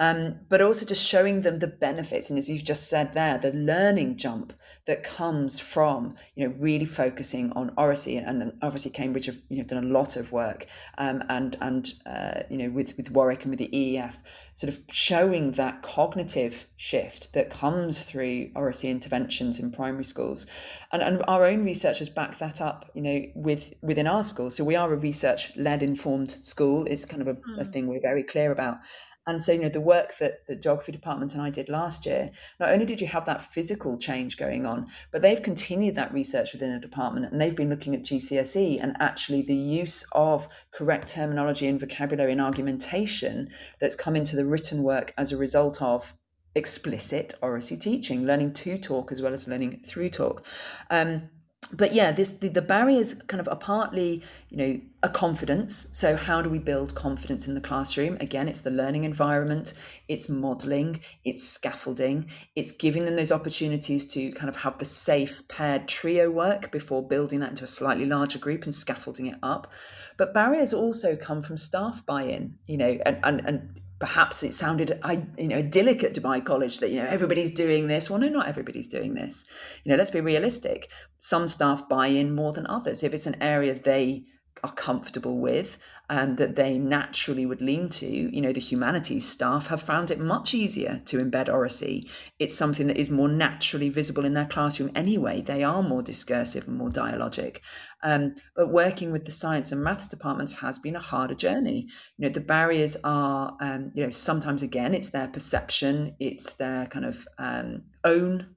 Speaker 4: um, but also just showing them the benefits and as you've just said there the learning jump that comes from you know really focusing on oracy and, and obviously cambridge have you know done a lot of work um, and and uh, you know with with warwick and with the eef sort of showing that cognitive shift that comes through oracy interventions in primary schools. And, and our own researchers back that up you know with within our school. So we are a research led informed school. It's kind of a, mm. a thing we're very clear about And so, you know, the work that the geography department and I did last year, not only did you have that physical change going on, but they've continued that research within the department and they've been looking at GCSE and actually the use of correct terminology and vocabulary and argumentation that's come into the written work as a result of explicit oracy teaching, learning to talk as well as learning through talk. Um, but yeah, this the, the barriers kind of are partly, you know, a confidence. So how do we build confidence in the classroom? Again, it's the learning environment, it's modeling, it's scaffolding, it's giving them those opportunities to kind of have the safe paired trio work before building that into a slightly larger group and scaffolding it up. But barriers also come from staff buy-in, you know, and and, and perhaps it sounded I you know idyllic at Dubai College that you know everybody's doing this. Well, no, not everybody's doing this. You know, let's be realistic. Some staff buy in more than others. If it's an area they are comfortable with and that they naturally would lean to, you know, the humanities staff have found it much easier to embed oracy. It's something that is more naturally visible in their classroom anyway. They are more discursive and more dialogic. Um, but working with the science and maths departments has been a harder journey. You know, the barriers are, um, you know, sometimes again, it's their perception, it's their kind of um, own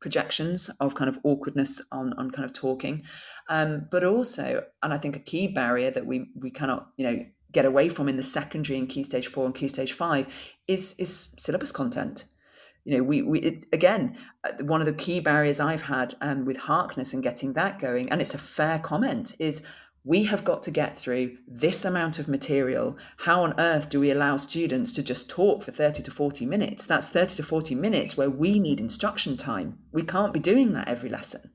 Speaker 4: projections of kind of awkwardness on on kind of talking. Um, but also and i think a key barrier that we we cannot you know get away from in the secondary and key stage four and key stage five is is syllabus content. You know we we it, again uh, one of the key barriers i've had um, with harkness and getting that going and it's a fair comment is we have got to get through this amount of material. How on earth do we allow students to just talk for 30 to 40 minutes? That's 30 to 40 minutes where we need instruction time. We can't be doing that every lesson.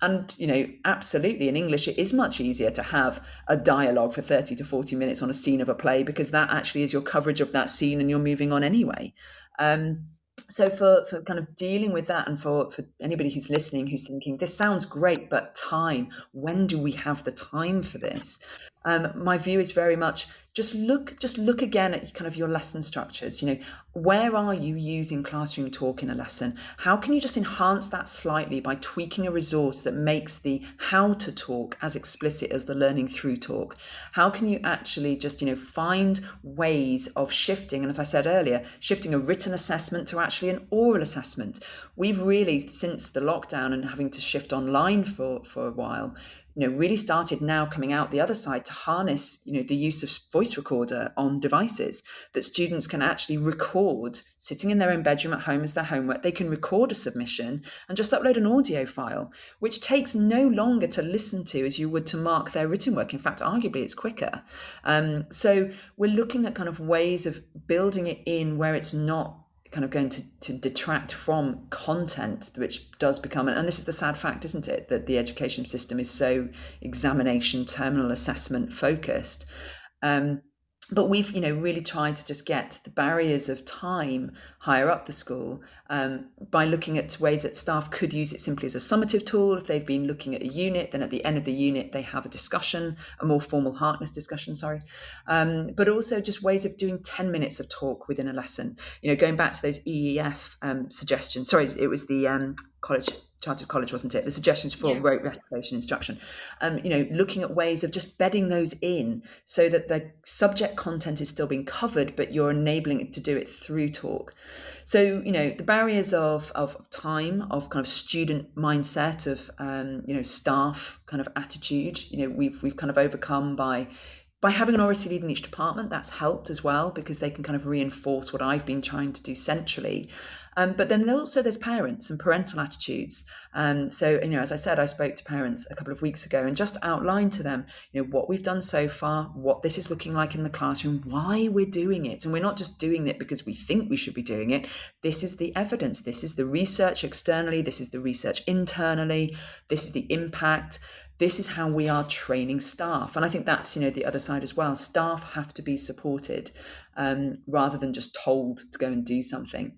Speaker 4: And, you know, absolutely in English, it is much easier to have a dialogue for 30 to 40 minutes on a scene of a play because that actually is your coverage of that scene and you're moving on anyway. Um, so for for kind of dealing with that and for for anybody who's listening who's thinking this sounds great but time when do we have the time for this um, my view is very much just look just look again at kind of your lesson structures you know where are you using classroom talk in a lesson? How can you just enhance that slightly by tweaking a resource that makes the how to talk as explicit as the learning through talk? How can you actually just you know find ways of shifting and as i said earlier shifting a written assessment to actually an oral assessment? We've really since the lockdown and having to shift online for for a while you know really started now coming out the other side to harness you know the use of voice recorder on devices that students can actually record sitting in their own bedroom at home as their homework. They can record a submission and just upload an audio file which takes no longer to listen to as you would to mark their written work. In fact arguably it's quicker. Um, so we're looking at kind of ways of building it in where it's not kind of going to, to detract from content, which does become, and this is the sad fact, isn't it, that the education system is so examination, terminal assessment focused. Um, but we've you know really tried to just get the barriers of time higher up the school um, by looking at ways that staff could use it simply as a summative tool. If they've been looking at a unit then at the end of the unit they have a discussion a more formal harkness discussion sorry. Um, but also just ways of doing 10 minutes of talk within a lesson. You know going back to those eef um, suggestions sorry it was the um, college Chartered College, wasn't it? The suggestions for yeah. rote recitation instruction. Um, you know, looking at ways of just bedding those in so that the subject content is still being covered, but you're enabling it to do it through talk. So, you know, the barriers of of time, of kind of student mindset, of um, you know, staff kind of attitude, you know, we've we've kind of overcome by by having an oracy lead in each department, that's helped as well because they can kind of reinforce what I've been trying to do centrally. Um, but then also there's parents and parental attitudes. Um, so you know, as I said, I spoke to parents a couple of weeks ago and just outlined to them, you know, what we've done so far, what this is looking like in the classroom, why we're doing it, and we're not just doing it because we think we should be doing it. This is the evidence. This is the research externally. This is the research internally. This is the impact this is how we are training staff and i think that's you know the other side as well staff have to be supported um, rather than just told to go and do something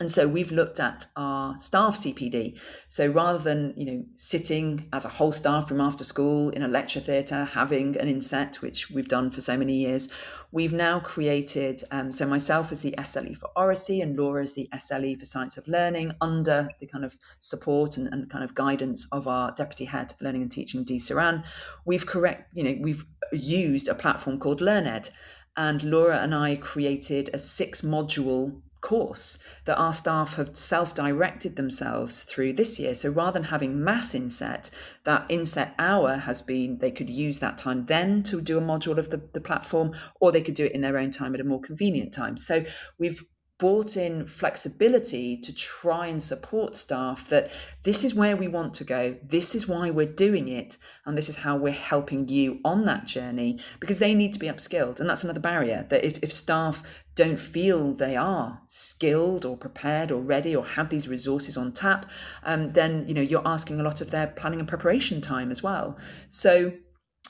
Speaker 4: and so we've looked at our staff CPD. So rather than you know sitting as a whole staff from after school in a lecture theatre having an inset, which we've done for so many years, we've now created. Um, so myself as the SLE for Oracy and Laura as the SLE for Science of Learning, under the kind of support and, and kind of guidance of our deputy head learning and teaching, Dee Saran. We've correct, you know, we've used a platform called LearnEd. And Laura and I created a six module course that our staff have self directed themselves through this year. So rather than having mass inset, that inset hour has been they could use that time then to do a module of the, the platform, or they could do it in their own time at a more convenient time. So we've brought in flexibility to try and support staff that this is where we want to go, this is why we're doing it, and this is how we're helping you on that journey because they need to be upskilled. And that's another barrier that if, if staff don't feel they are skilled or prepared or ready or have these resources on tap, um, then you know you're asking a lot of their planning and preparation time as well. So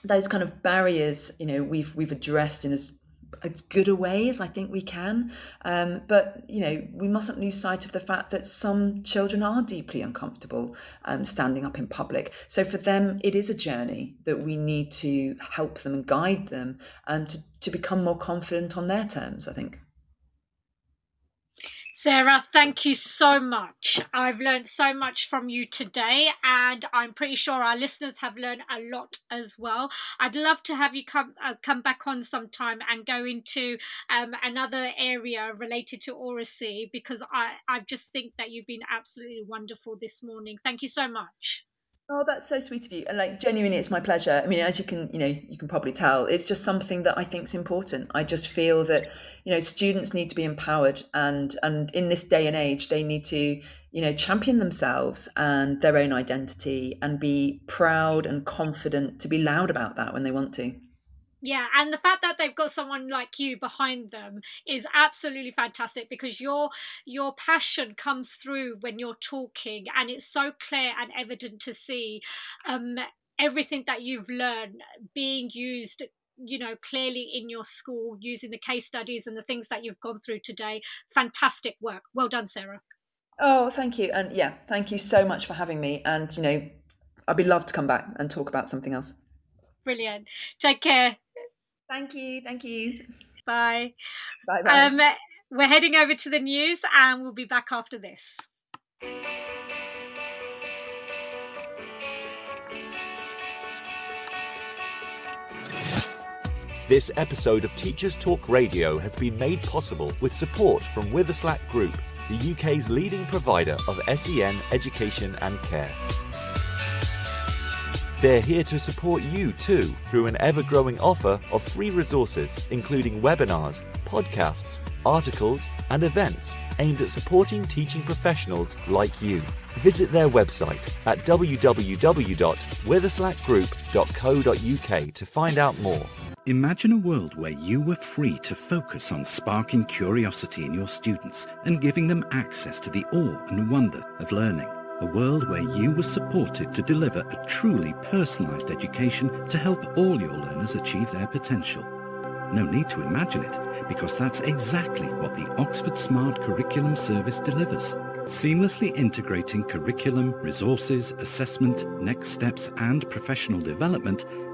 Speaker 4: those kind of barriers, you know, we've we've addressed in as as good a way as I think we can. Um, but you know, we mustn't lose sight of the fact that some children are deeply uncomfortable um, standing up in public. So for them, it is a journey that we need to help them and guide them um, to, to become more confident on their terms. I think.
Speaker 3: Sarah, thank you so much. I've learned so much from you today, and I'm pretty sure our listeners have learned a lot as well. I'd love to have you come uh, come back on sometime and go into um, another area related to oracy because I I just think that you've been absolutely wonderful this morning. Thank you so much.
Speaker 4: Oh, that's so sweet of you. And like genuinely it's my pleasure. I mean, as you can, you know, you can probably tell, it's just something that I think is important. I just feel that, you know, students need to be empowered and and in this day and age they need to, you know, champion themselves and their own identity and be proud and confident to be loud about that when they want to.
Speaker 3: Yeah, and the fact that they've got someone like you behind them is absolutely fantastic because your your passion comes through when you're talking and it's so clear and evident to see um everything that you've learned being used you know clearly in your school using the case studies and the things that you've gone through today. Fantastic work. Well done sarah.
Speaker 4: Oh thank you. And yeah thank you so much for having me. And you know i'd be love to come back and talk about something else
Speaker 3: brilliant take care
Speaker 4: Thank you. Thank you.
Speaker 3: Bye.
Speaker 4: Bye bye. Um,
Speaker 3: we're heading over to the news and we'll be back after this.
Speaker 2: This episode of Teachers Talk Radio has been made possible with support from Witherslack Group, the UK's leading provider of SEN education and care. They're here to support you too through an ever growing offer of free resources, including webinars, podcasts, articles, and events aimed at supporting teaching professionals like you. Visit their website at www.witherslackgroup.co.uk to find out more.
Speaker 5: Imagine a world where you were free to focus on sparking curiosity in your students and giving them access to the awe and wonder of learning a world where you were supported to deliver a truly personalised education to help all your learners achieve their potential. No need to imagine it, because that's exactly what the Oxford Smart Curriculum Service delivers. Seamlessly integrating curriculum, resources, assessment, next steps, and professional development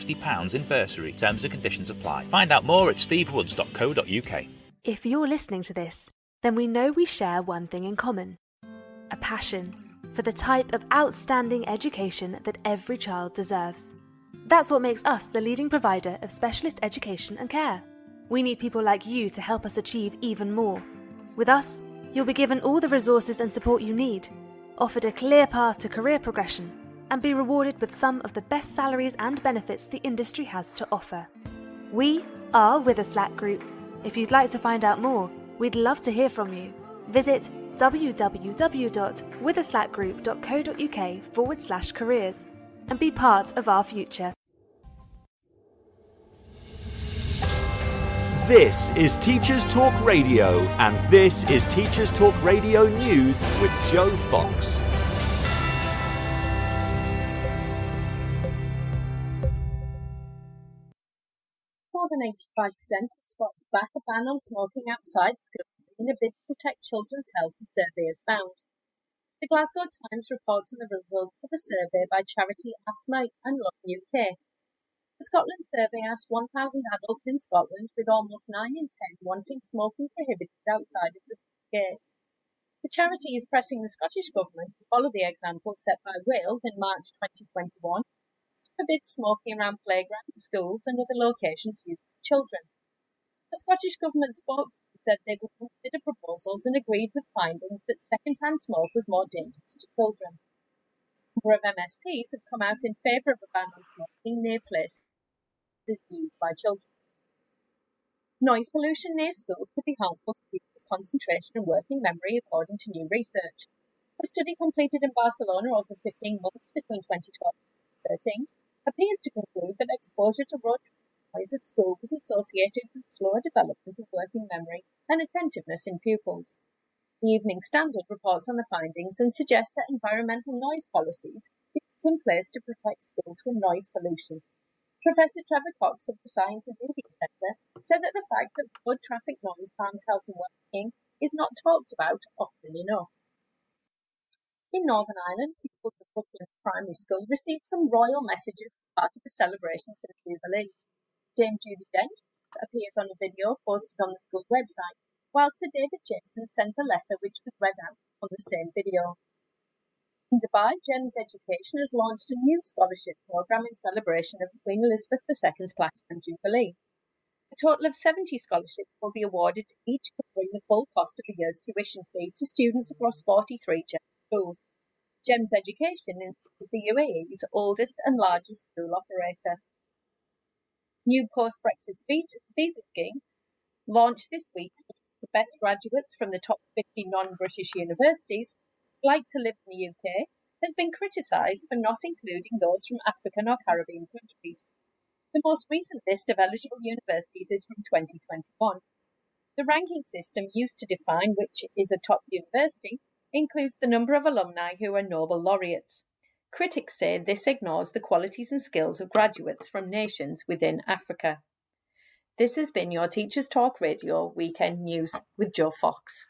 Speaker 6: £60 in bursary. Terms and conditions apply. Find out more at stevewoods.co.uk.
Speaker 7: If you're listening to this, then we know we share one thing in common a passion for the type of outstanding education that every child deserves. That's what makes us the leading provider of specialist education and care. We need people like you to help us achieve even more. With us, you'll be given all the resources and support you need, offered a clear path to career progression and be rewarded with some of the best salaries and benefits the industry has to offer. We are Witherslack Group. If you'd like to find out more, we'd love to hear from you. Visit www.witherslackgroup.co.uk forward slash careers and be part of our future.
Speaker 2: This is Teachers Talk Radio, and this is Teachers Talk Radio News with Joe Fox.
Speaker 8: 85% of Scots back a ban on smoking outside schools in a bid to protect children's health, the survey has found. The Glasgow Times reports on the results of a survey by charity Asthma and Lung UK. The Scotland survey asked 1,000 adults in Scotland, with almost 9 in 10 wanting smoking prohibited outside of the school gates. The charity is pressing the Scottish Government to follow the example set by Wales in March 2021 to forbid smoking around playgrounds, schools, and other locations used by children. The Scottish Government spokesman said they would consider proposals and agreed with findings that second-hand smoke was more dangerous to children. A number of MSPs have come out in favour of a ban on smoking near places used by children. Noise pollution near schools could be harmful to pupils' concentration and working memory, according to new research. A study completed in Barcelona over 15 months between 2012 and 2013 appears to conclude that exposure to road noise at school was associated with slower development of working memory and attentiveness in pupils. The Evening Standard reports on the findings and suggests that environmental noise policies be put in place to protect schools from noise pollution. Professor Trevor Cox of the Science and Media Centre said that the fact that road traffic noise harms health and well-being is not talked about often enough. In Northern Ireland, pupils of Brooklyn Primary School received some royal messages as part of the celebration for the Jubilee. Dame Judi Dench appears on a video posted on the school website, while Sir David Jason sent a letter which was read out on the same video. In Dubai, GEMS Education has launched a new scholarship programme in celebration of Queen Elizabeth II's Platinum Jubilee. A total of 70 scholarships will be awarded, each covering the full cost of a year's tuition fee to students across 43 GEMS schools. GEMS Education is the UAE's oldest and largest school operator new post-Brexit visa scheme, launched this week to the best graduates from the top 50 non-British universities like to live in the UK, has been criticised for not including those from African or Caribbean countries. The most recent list of eligible universities is from 2021. The ranking system used to define which is a top university includes the number of alumni who are Nobel laureates. Critics say this ignores the qualities and skills of graduates from nations within Africa. This has been your Teachers Talk Radio Weekend News with Joe Fox.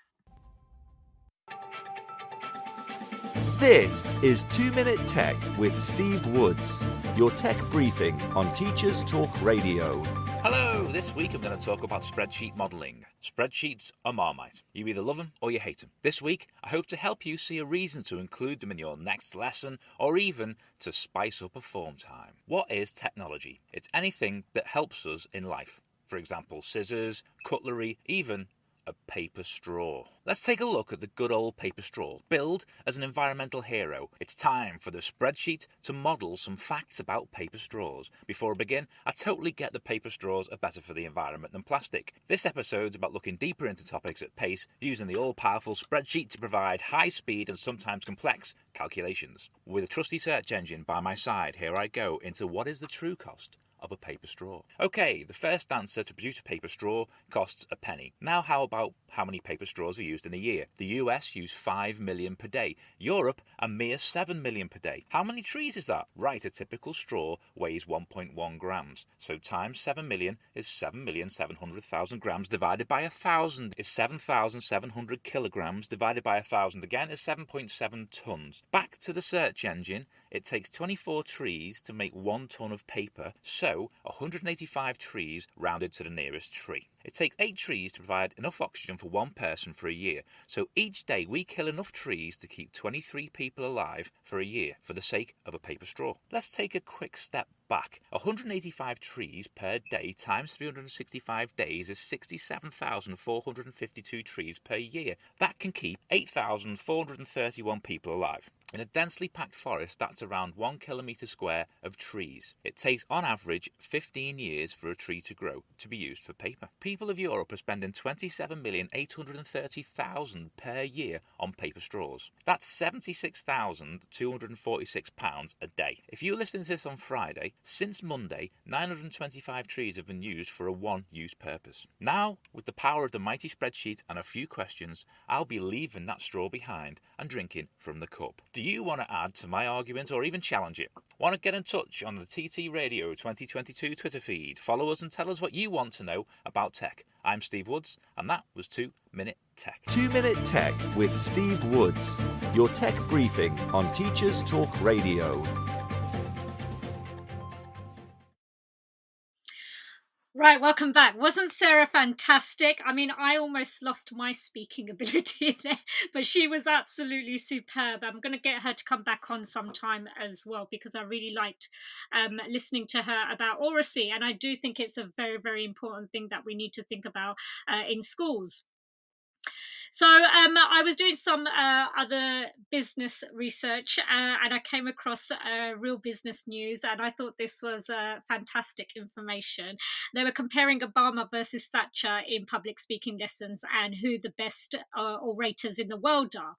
Speaker 2: This is 2 Minute Tech with Steve Woods, your tech briefing on Teachers Talk Radio.
Speaker 6: Hello, this week I'm going to talk about spreadsheet modelling. Spreadsheets are marmite. You either love them or you hate them. This week, I hope to help you see a reason to include them in your next lesson or even to spice up a form time. What is technology? It's anything that helps us in life. For example, scissors, cutlery, even a paper straw. Let's take a look at the good old paper straw. Billed as an environmental hero, it's time for the spreadsheet to model some facts about paper straws. Before I begin, I totally get that paper straws are better for the environment than plastic. This episode's about looking deeper into topics at pace using the all powerful spreadsheet to provide high speed and sometimes complex calculations. With a trusty search engine by my side, here I go into what is the true cost of a paper straw. Okay, the first answer to produce a paper straw costs a penny. Now, how about how many paper straws are used in a year? The US use 5 million per day. Europe, a mere 7 million per day. How many trees is that? Right, a typical straw weighs 1.1 grams. So times 7 million is 7,700,000 grams divided by a thousand is 7,700 kilograms divided by a thousand again is 7.7 tons. Back to the search engine. It takes 24 trees to make one ton of paper, so 185 trees rounded to the nearest tree. It takes 8 trees to provide enough oxygen for one person for a year, so each day we kill enough trees to keep 23 people alive for a year for the sake of a paper straw. Let's take a quick step back. 185 trees per day times 365 days is 67,452 trees per year. That can keep 8,431 people alive. In a densely packed forest, that's around one kilometre square of trees. It takes, on average, 15 years for a tree to grow to be used for paper. People of Europe are spending 27,830,000 per year on paper straws. That's £76,246 a day. If you're listening to this on Friday, since Monday, 925 trees have been used for a one use purpose. Now, with the power of the mighty spreadsheet and a few questions, I'll be leaving that straw behind and drinking from the cup. Do you want to add to my argument or even challenge it? Want to get in touch on the TT Radio 2022 Twitter feed? Follow us and tell us what you want to know about tech. I'm Steve Woods, and that was 2 Minute Tech.
Speaker 2: 2 Minute Tech with Steve Woods, your tech briefing on Teachers Talk Radio.
Speaker 3: Right, welcome back. Wasn't Sarah fantastic? I mean, I almost lost my speaking ability there, but she was absolutely superb. I'm going to get her to come back on sometime as well because I really liked um, listening to her about oracy. And I do think it's a very, very important thing that we need to think about uh, in schools. So um, I was doing some uh, other business research uh, and I came across uh, Real Business News and I thought this was uh, fantastic information. They were comparing Obama versus Thatcher in public speaking lessons and who the best uh, orators in the world are.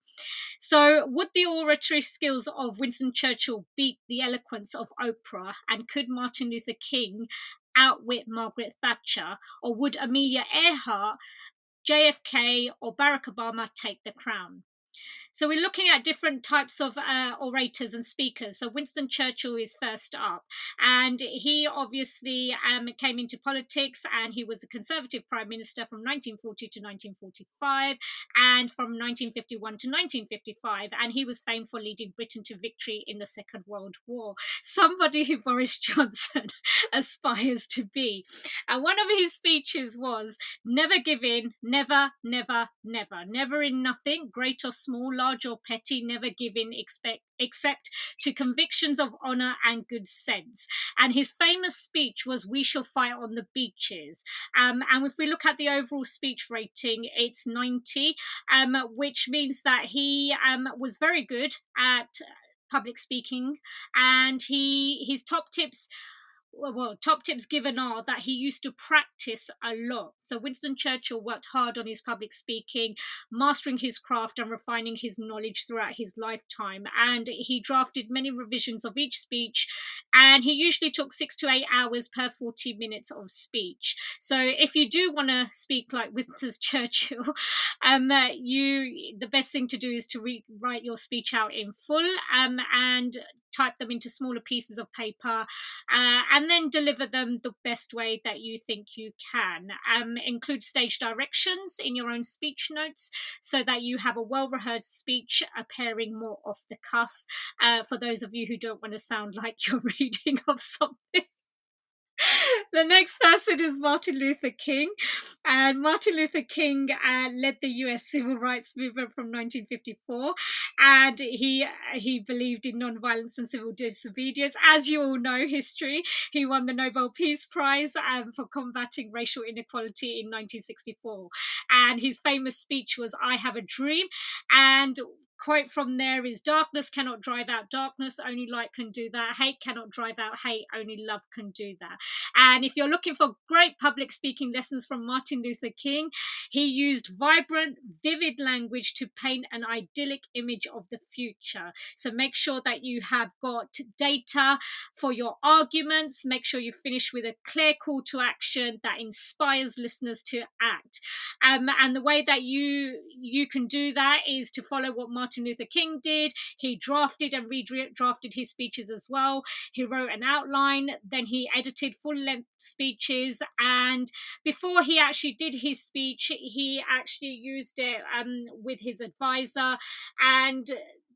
Speaker 3: So, would the oratory skills of Winston Churchill beat the eloquence of Oprah? And could Martin Luther King outwit Margaret Thatcher? Or would Amelia Earhart JFK or Barack Obama take the crown. So we're looking at different types of uh, orators and speakers. So Winston Churchill is first up, and he obviously um, came into politics, and he was the Conservative Prime Minister from 1940 to 1945, and from 1951 to 1955, and he was famed for leading Britain to victory in the Second World War. Somebody who Boris Johnson aspires to be. And one of his speeches was, "Never give in, never, never, never, never in nothing, great or small." Large or petty, never giving expect, except to convictions of honour and good sense. And his famous speech was, We shall fight on the beaches. Um, and if we look at the overall speech rating, it's 90, um, which means that he um, was very good at public speaking and he his top tips well, top tips given are that he used to practice a lot. So Winston Churchill worked hard on his public speaking, mastering his craft and refining his knowledge throughout his lifetime. And he drafted many revisions of each speech, and he usually took six to eight hours per 40 minutes of speech. So if you do want to speak like Winston Churchill, um, uh, you the best thing to do is to re- write your speech out in full um, and type them into smaller pieces of paper, uh, and then deliver them the best way that you think you can. Um, include stage directions in your own speech notes so that you have a well rehearsed speech appearing more off the cuff uh, for those of you who don't want to sound like you're reading of something. the next person is Martin Luther King. And Martin Luther King uh, led the US civil rights movement from 1954. And he he believed in nonviolence and civil disobedience. As you all know, history, he won the Nobel Peace Prize um, for combating racial inequality in 1964. And his famous speech was, I have a dream. And quote from there is darkness cannot drive out darkness only light can do that. Hate cannot drive out hate only love can do that. And if you're looking for great public speaking lessons from martin luther king he used vibrant vivid language to paint an idyllic image of the future. So make sure that you have got data for your arguments. Make sure you finish with a clear call to action that inspires listeners to act. Um, and the way that you you can do that is to follow what martin Martin Luther King did. He drafted and redrafted his speeches as well. He wrote an outline, then he edited full length speeches. And before he actually did his speech, he actually used it um, with his advisor. And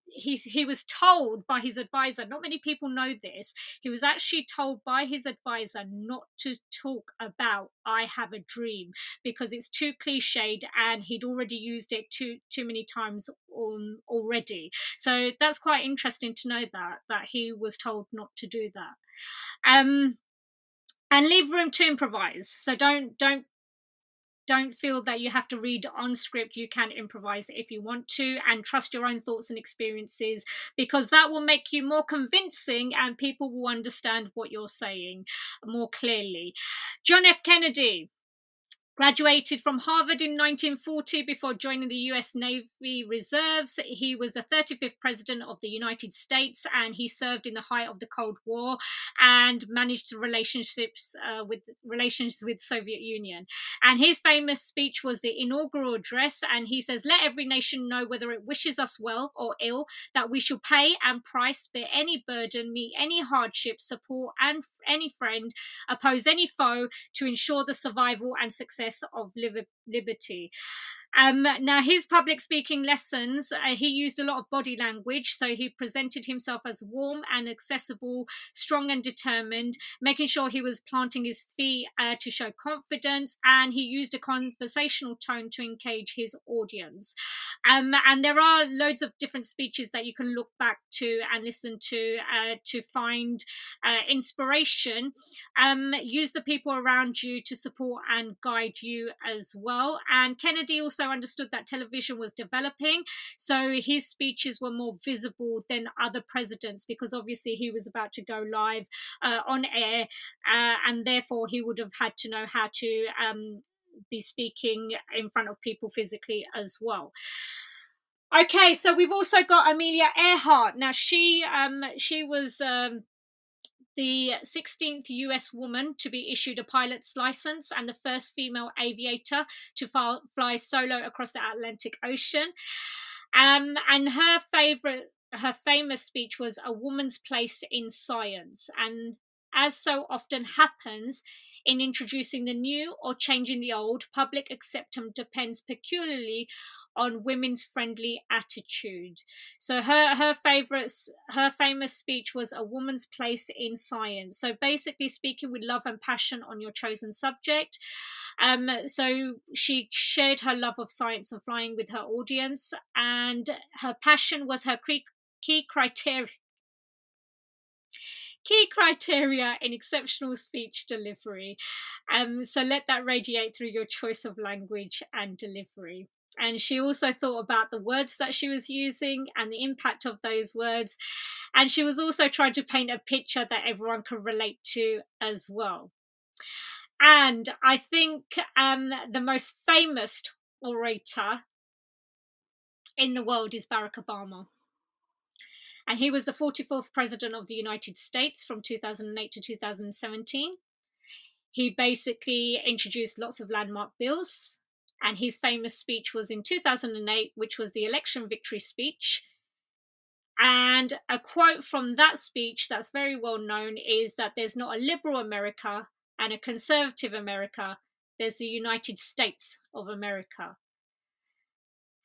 Speaker 3: he he was told by his advisor not many people know this he was actually told by his advisor not to talk about i have a dream because it's too cliched and he'd already used it too too many times um, already. So that's quite interesting to know that that he was told not to do that. Um and leave room to improvise. So don't don't don't feel that you have to read on script. You can improvise if you want to and trust your own thoughts and experiences because that will make you more convincing and people will understand what you're saying more clearly. John F. Kennedy Graduated from Harvard in 1940 before joining the US Navy Reserves. He was the 35th President of the United States and he served in the height of the Cold War and managed relationships uh, with relations with Soviet Union. And his famous speech was the inaugural address and he says, "Let every nation know whether it wishes us well or ill that we shall pay and price, bear any burden, meet any hardship, support and any friend, oppose any foe to ensure the survival and success of liberty. Um, now, his public speaking lessons, uh, he used a lot of body language. So he presented himself as warm and accessible, strong and determined, making sure he was planting his feet uh, to show confidence. And he used a conversational tone to engage his audience. Um, and there are loads of different speeches that you can look back to and listen to uh, to find uh, inspiration. Um, use the people around you to support and guide you as well. And Kennedy also understood that television was developing. So his speeches were more visible than other presidents because obviously he was about to go live uh, on air, uh, and therefore he would have had to know how to um, be speaking in front of people physically as well. Okay, so we've also got Amelia Earhart. Now she um she was um the 16th US woman to be issued a pilot's license and the first female aviator to fly solo across the Atlantic Ocean. Um, and her favorite, her famous speech was "A woman's place in science." And as so often happens, in introducing the new or changing the old, public acceptance depends peculiarly on women's friendly attitude. So her her favorites her famous speech was a woman's place in science. So basically speaking with love and passion on your chosen subject. Um, so she shared her love of science and flying with her audience, and her passion was her key criteria key criteria in exceptional speech delivery. Um, so let that radiate through your choice of language and delivery. And she also thought about the words that she was using and the impact of those words. And she was also trying to paint a picture that everyone could relate to as well. And I think um, the most famous orator in the world is Barack Obama and he was the 44th president of the United States from 2008 to 2017. He basically introduced lots of landmark bills, and his famous speech was in 2008, which was the election victory speech. And a quote from that speech that's very well known is that there's not a liberal America and a conservative America, there's the United States of America.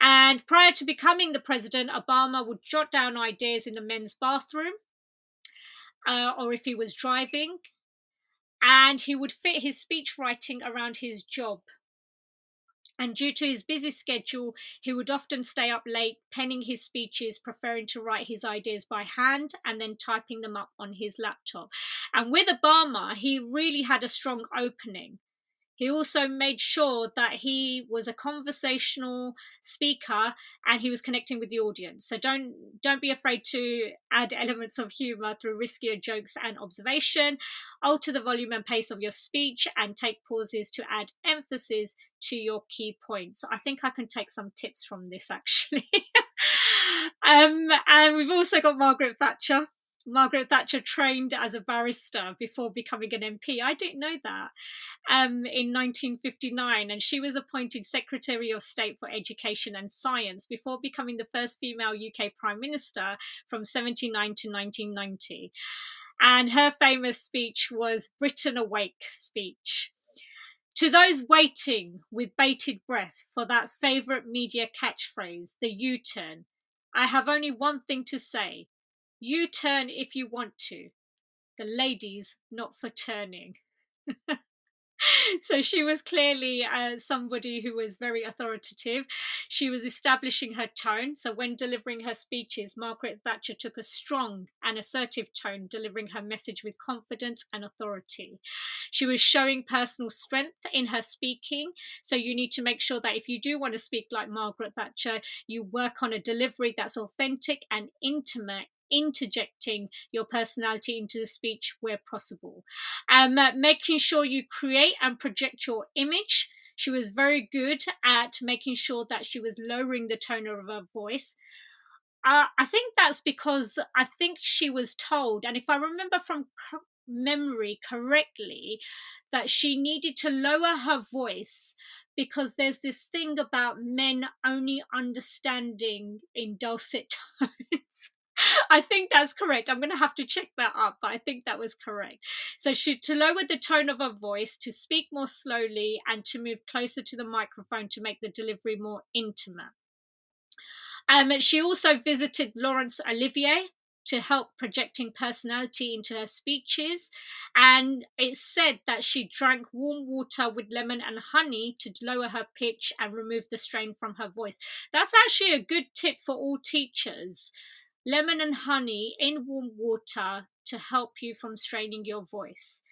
Speaker 3: And prior to becoming the president, Obama would jot down ideas in the men's bathroom uh, or if he was driving. And he would fit his speech writing around his job. And due to his busy schedule, he would often stay up late penning his speeches, preferring to write his ideas by hand and then typing them up on his laptop. And with Obama, he really had a strong opening. He also made sure that he was a conversational speaker and he was connecting with the audience. So don't don't be afraid to add elements of humor through riskier jokes and observation. Alter the volume and pace of your speech and take pauses to add emphasis to your key points. I think I can take some tips from this actually. um, and we've also got Margaret Thatcher Margaret Thatcher trained as a barrister before becoming an MP. I didn't know that. Um, in 1959, and she was appointed Secretary of State for Education and Science before becoming the first female UK Prime Minister from 79 to 1990. And her famous speech was Britain Awake speech. To those waiting with bated breath for that favourite media catchphrase, the U turn, I have only one thing to say you turn if you want to. The ladies not for turning. so she was clearly uh, somebody who was very authoritative. She was establishing her tone. So when delivering her speeches, Margaret Thatcher took a strong and assertive tone, delivering her message with confidence and authority. She was showing personal strength in her speaking. So you need to make sure that if you do want to speak like Margaret Thatcher, you work on a delivery that's authentic and intimate interjecting your personality into the speech where possible. Um, uh, making sure you create and project your image. She was very good at making sure that she was lowering the tone of her voice. Uh, I think that's because I think she was told, and if I remember from memory correctly, that she needed to lower her voice because there's this thing about men only understanding in dulcet tones. I think that's correct. I'm going to have to check that up, but I think that was correct. So she to lower the tone of her voice, to speak more slowly, and to move closer to the microphone to make the delivery more intimate. Um, she also visited Laurence Olivier to help projecting personality into her speeches. And it's said that she drank warm water with lemon and honey to lower her pitch and remove the strain from her voice. That's actually a good tip for all teachers lemon and honey in warm water to help you from straining your voice.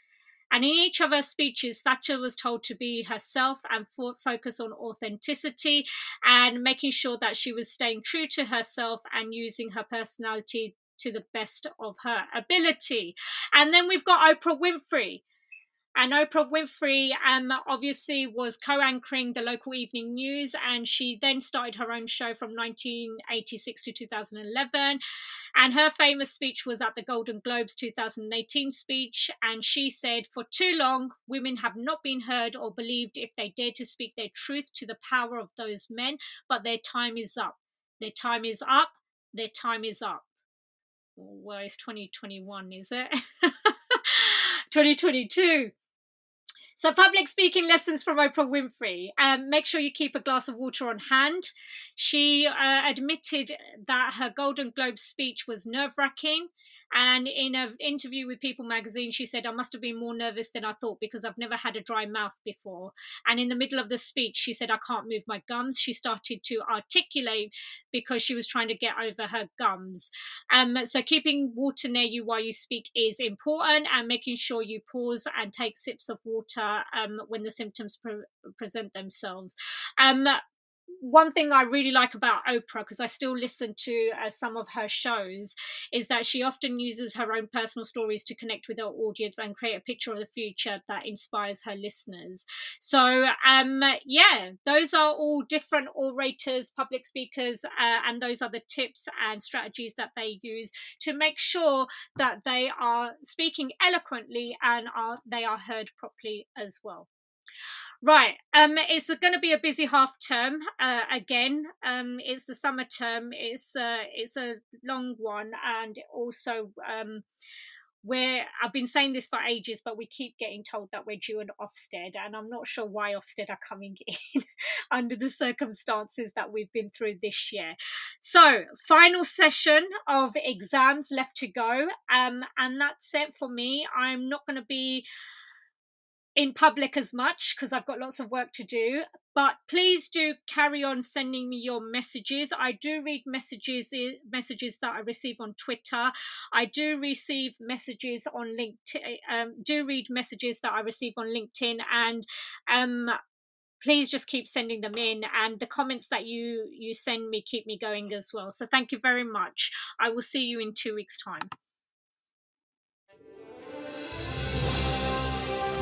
Speaker 3: And in each of her speeches, Thatcher was told to be herself and focus on authenticity and making sure that she was staying true to herself and using her personality to the best of her ability. And then we've got Oprah Winfrey. And Oprah Winfrey um, obviously was co anchoring the local evening news, and she then started her own show from 1986 to 2011. And her famous speech was at the Golden Globes 2018 speech. And she said, For too long, women have not been heard or believed if they dare to speak their truth to the power of those men, but their time is up. Their time is up. Their time is up. Well, it's 2021, is it? 2022. So, public speaking lessons from Oprah Winfrey. Um, make sure you keep a glass of water on hand. She uh, admitted that her Golden Globe speech was nerve wracking. And in an interview with People magazine, she said, I must have been more nervous than I thought because I've never had a dry mouth before. And in the middle of the speech, she said, I can't move my gums. She started to articulate because she was trying to get over her gums. Um, so keeping water near you while you speak is important and making sure you pause and take sips of water um, when the symptoms pre- present themselves. Um, one thing I really like about Oprah, because I still listen to uh, some of her shows, is that she often uses her own personal stories to connect with her audience and create a picture of the future that inspires her listeners. So, um, yeah, those are all different orators, public speakers, uh, and those are the tips and strategies that they use to make sure that they are speaking eloquently and are they are heard properly as well. Right. Um, it's going to be a busy half term uh, again. Um, it's the summer term. It's uh, it's a long one, and also um, where I've been saying this for ages, but we keep getting told that we're due an Ofsted, and I'm not sure why Ofsted are coming in under the circumstances that we've been through this year. So, final session of exams left to go, um, and that's it for me. I'm not going to be in public as much because I've got lots of work to do. But please do carry on sending me your messages. I do read messages messages that I receive on Twitter. I do receive messages on LinkedIn. Um, do read messages that I receive on LinkedIn and. Um, please just keep sending them in and the comments that you you send me keep me going as well so thank you very much i will see you in two weeks time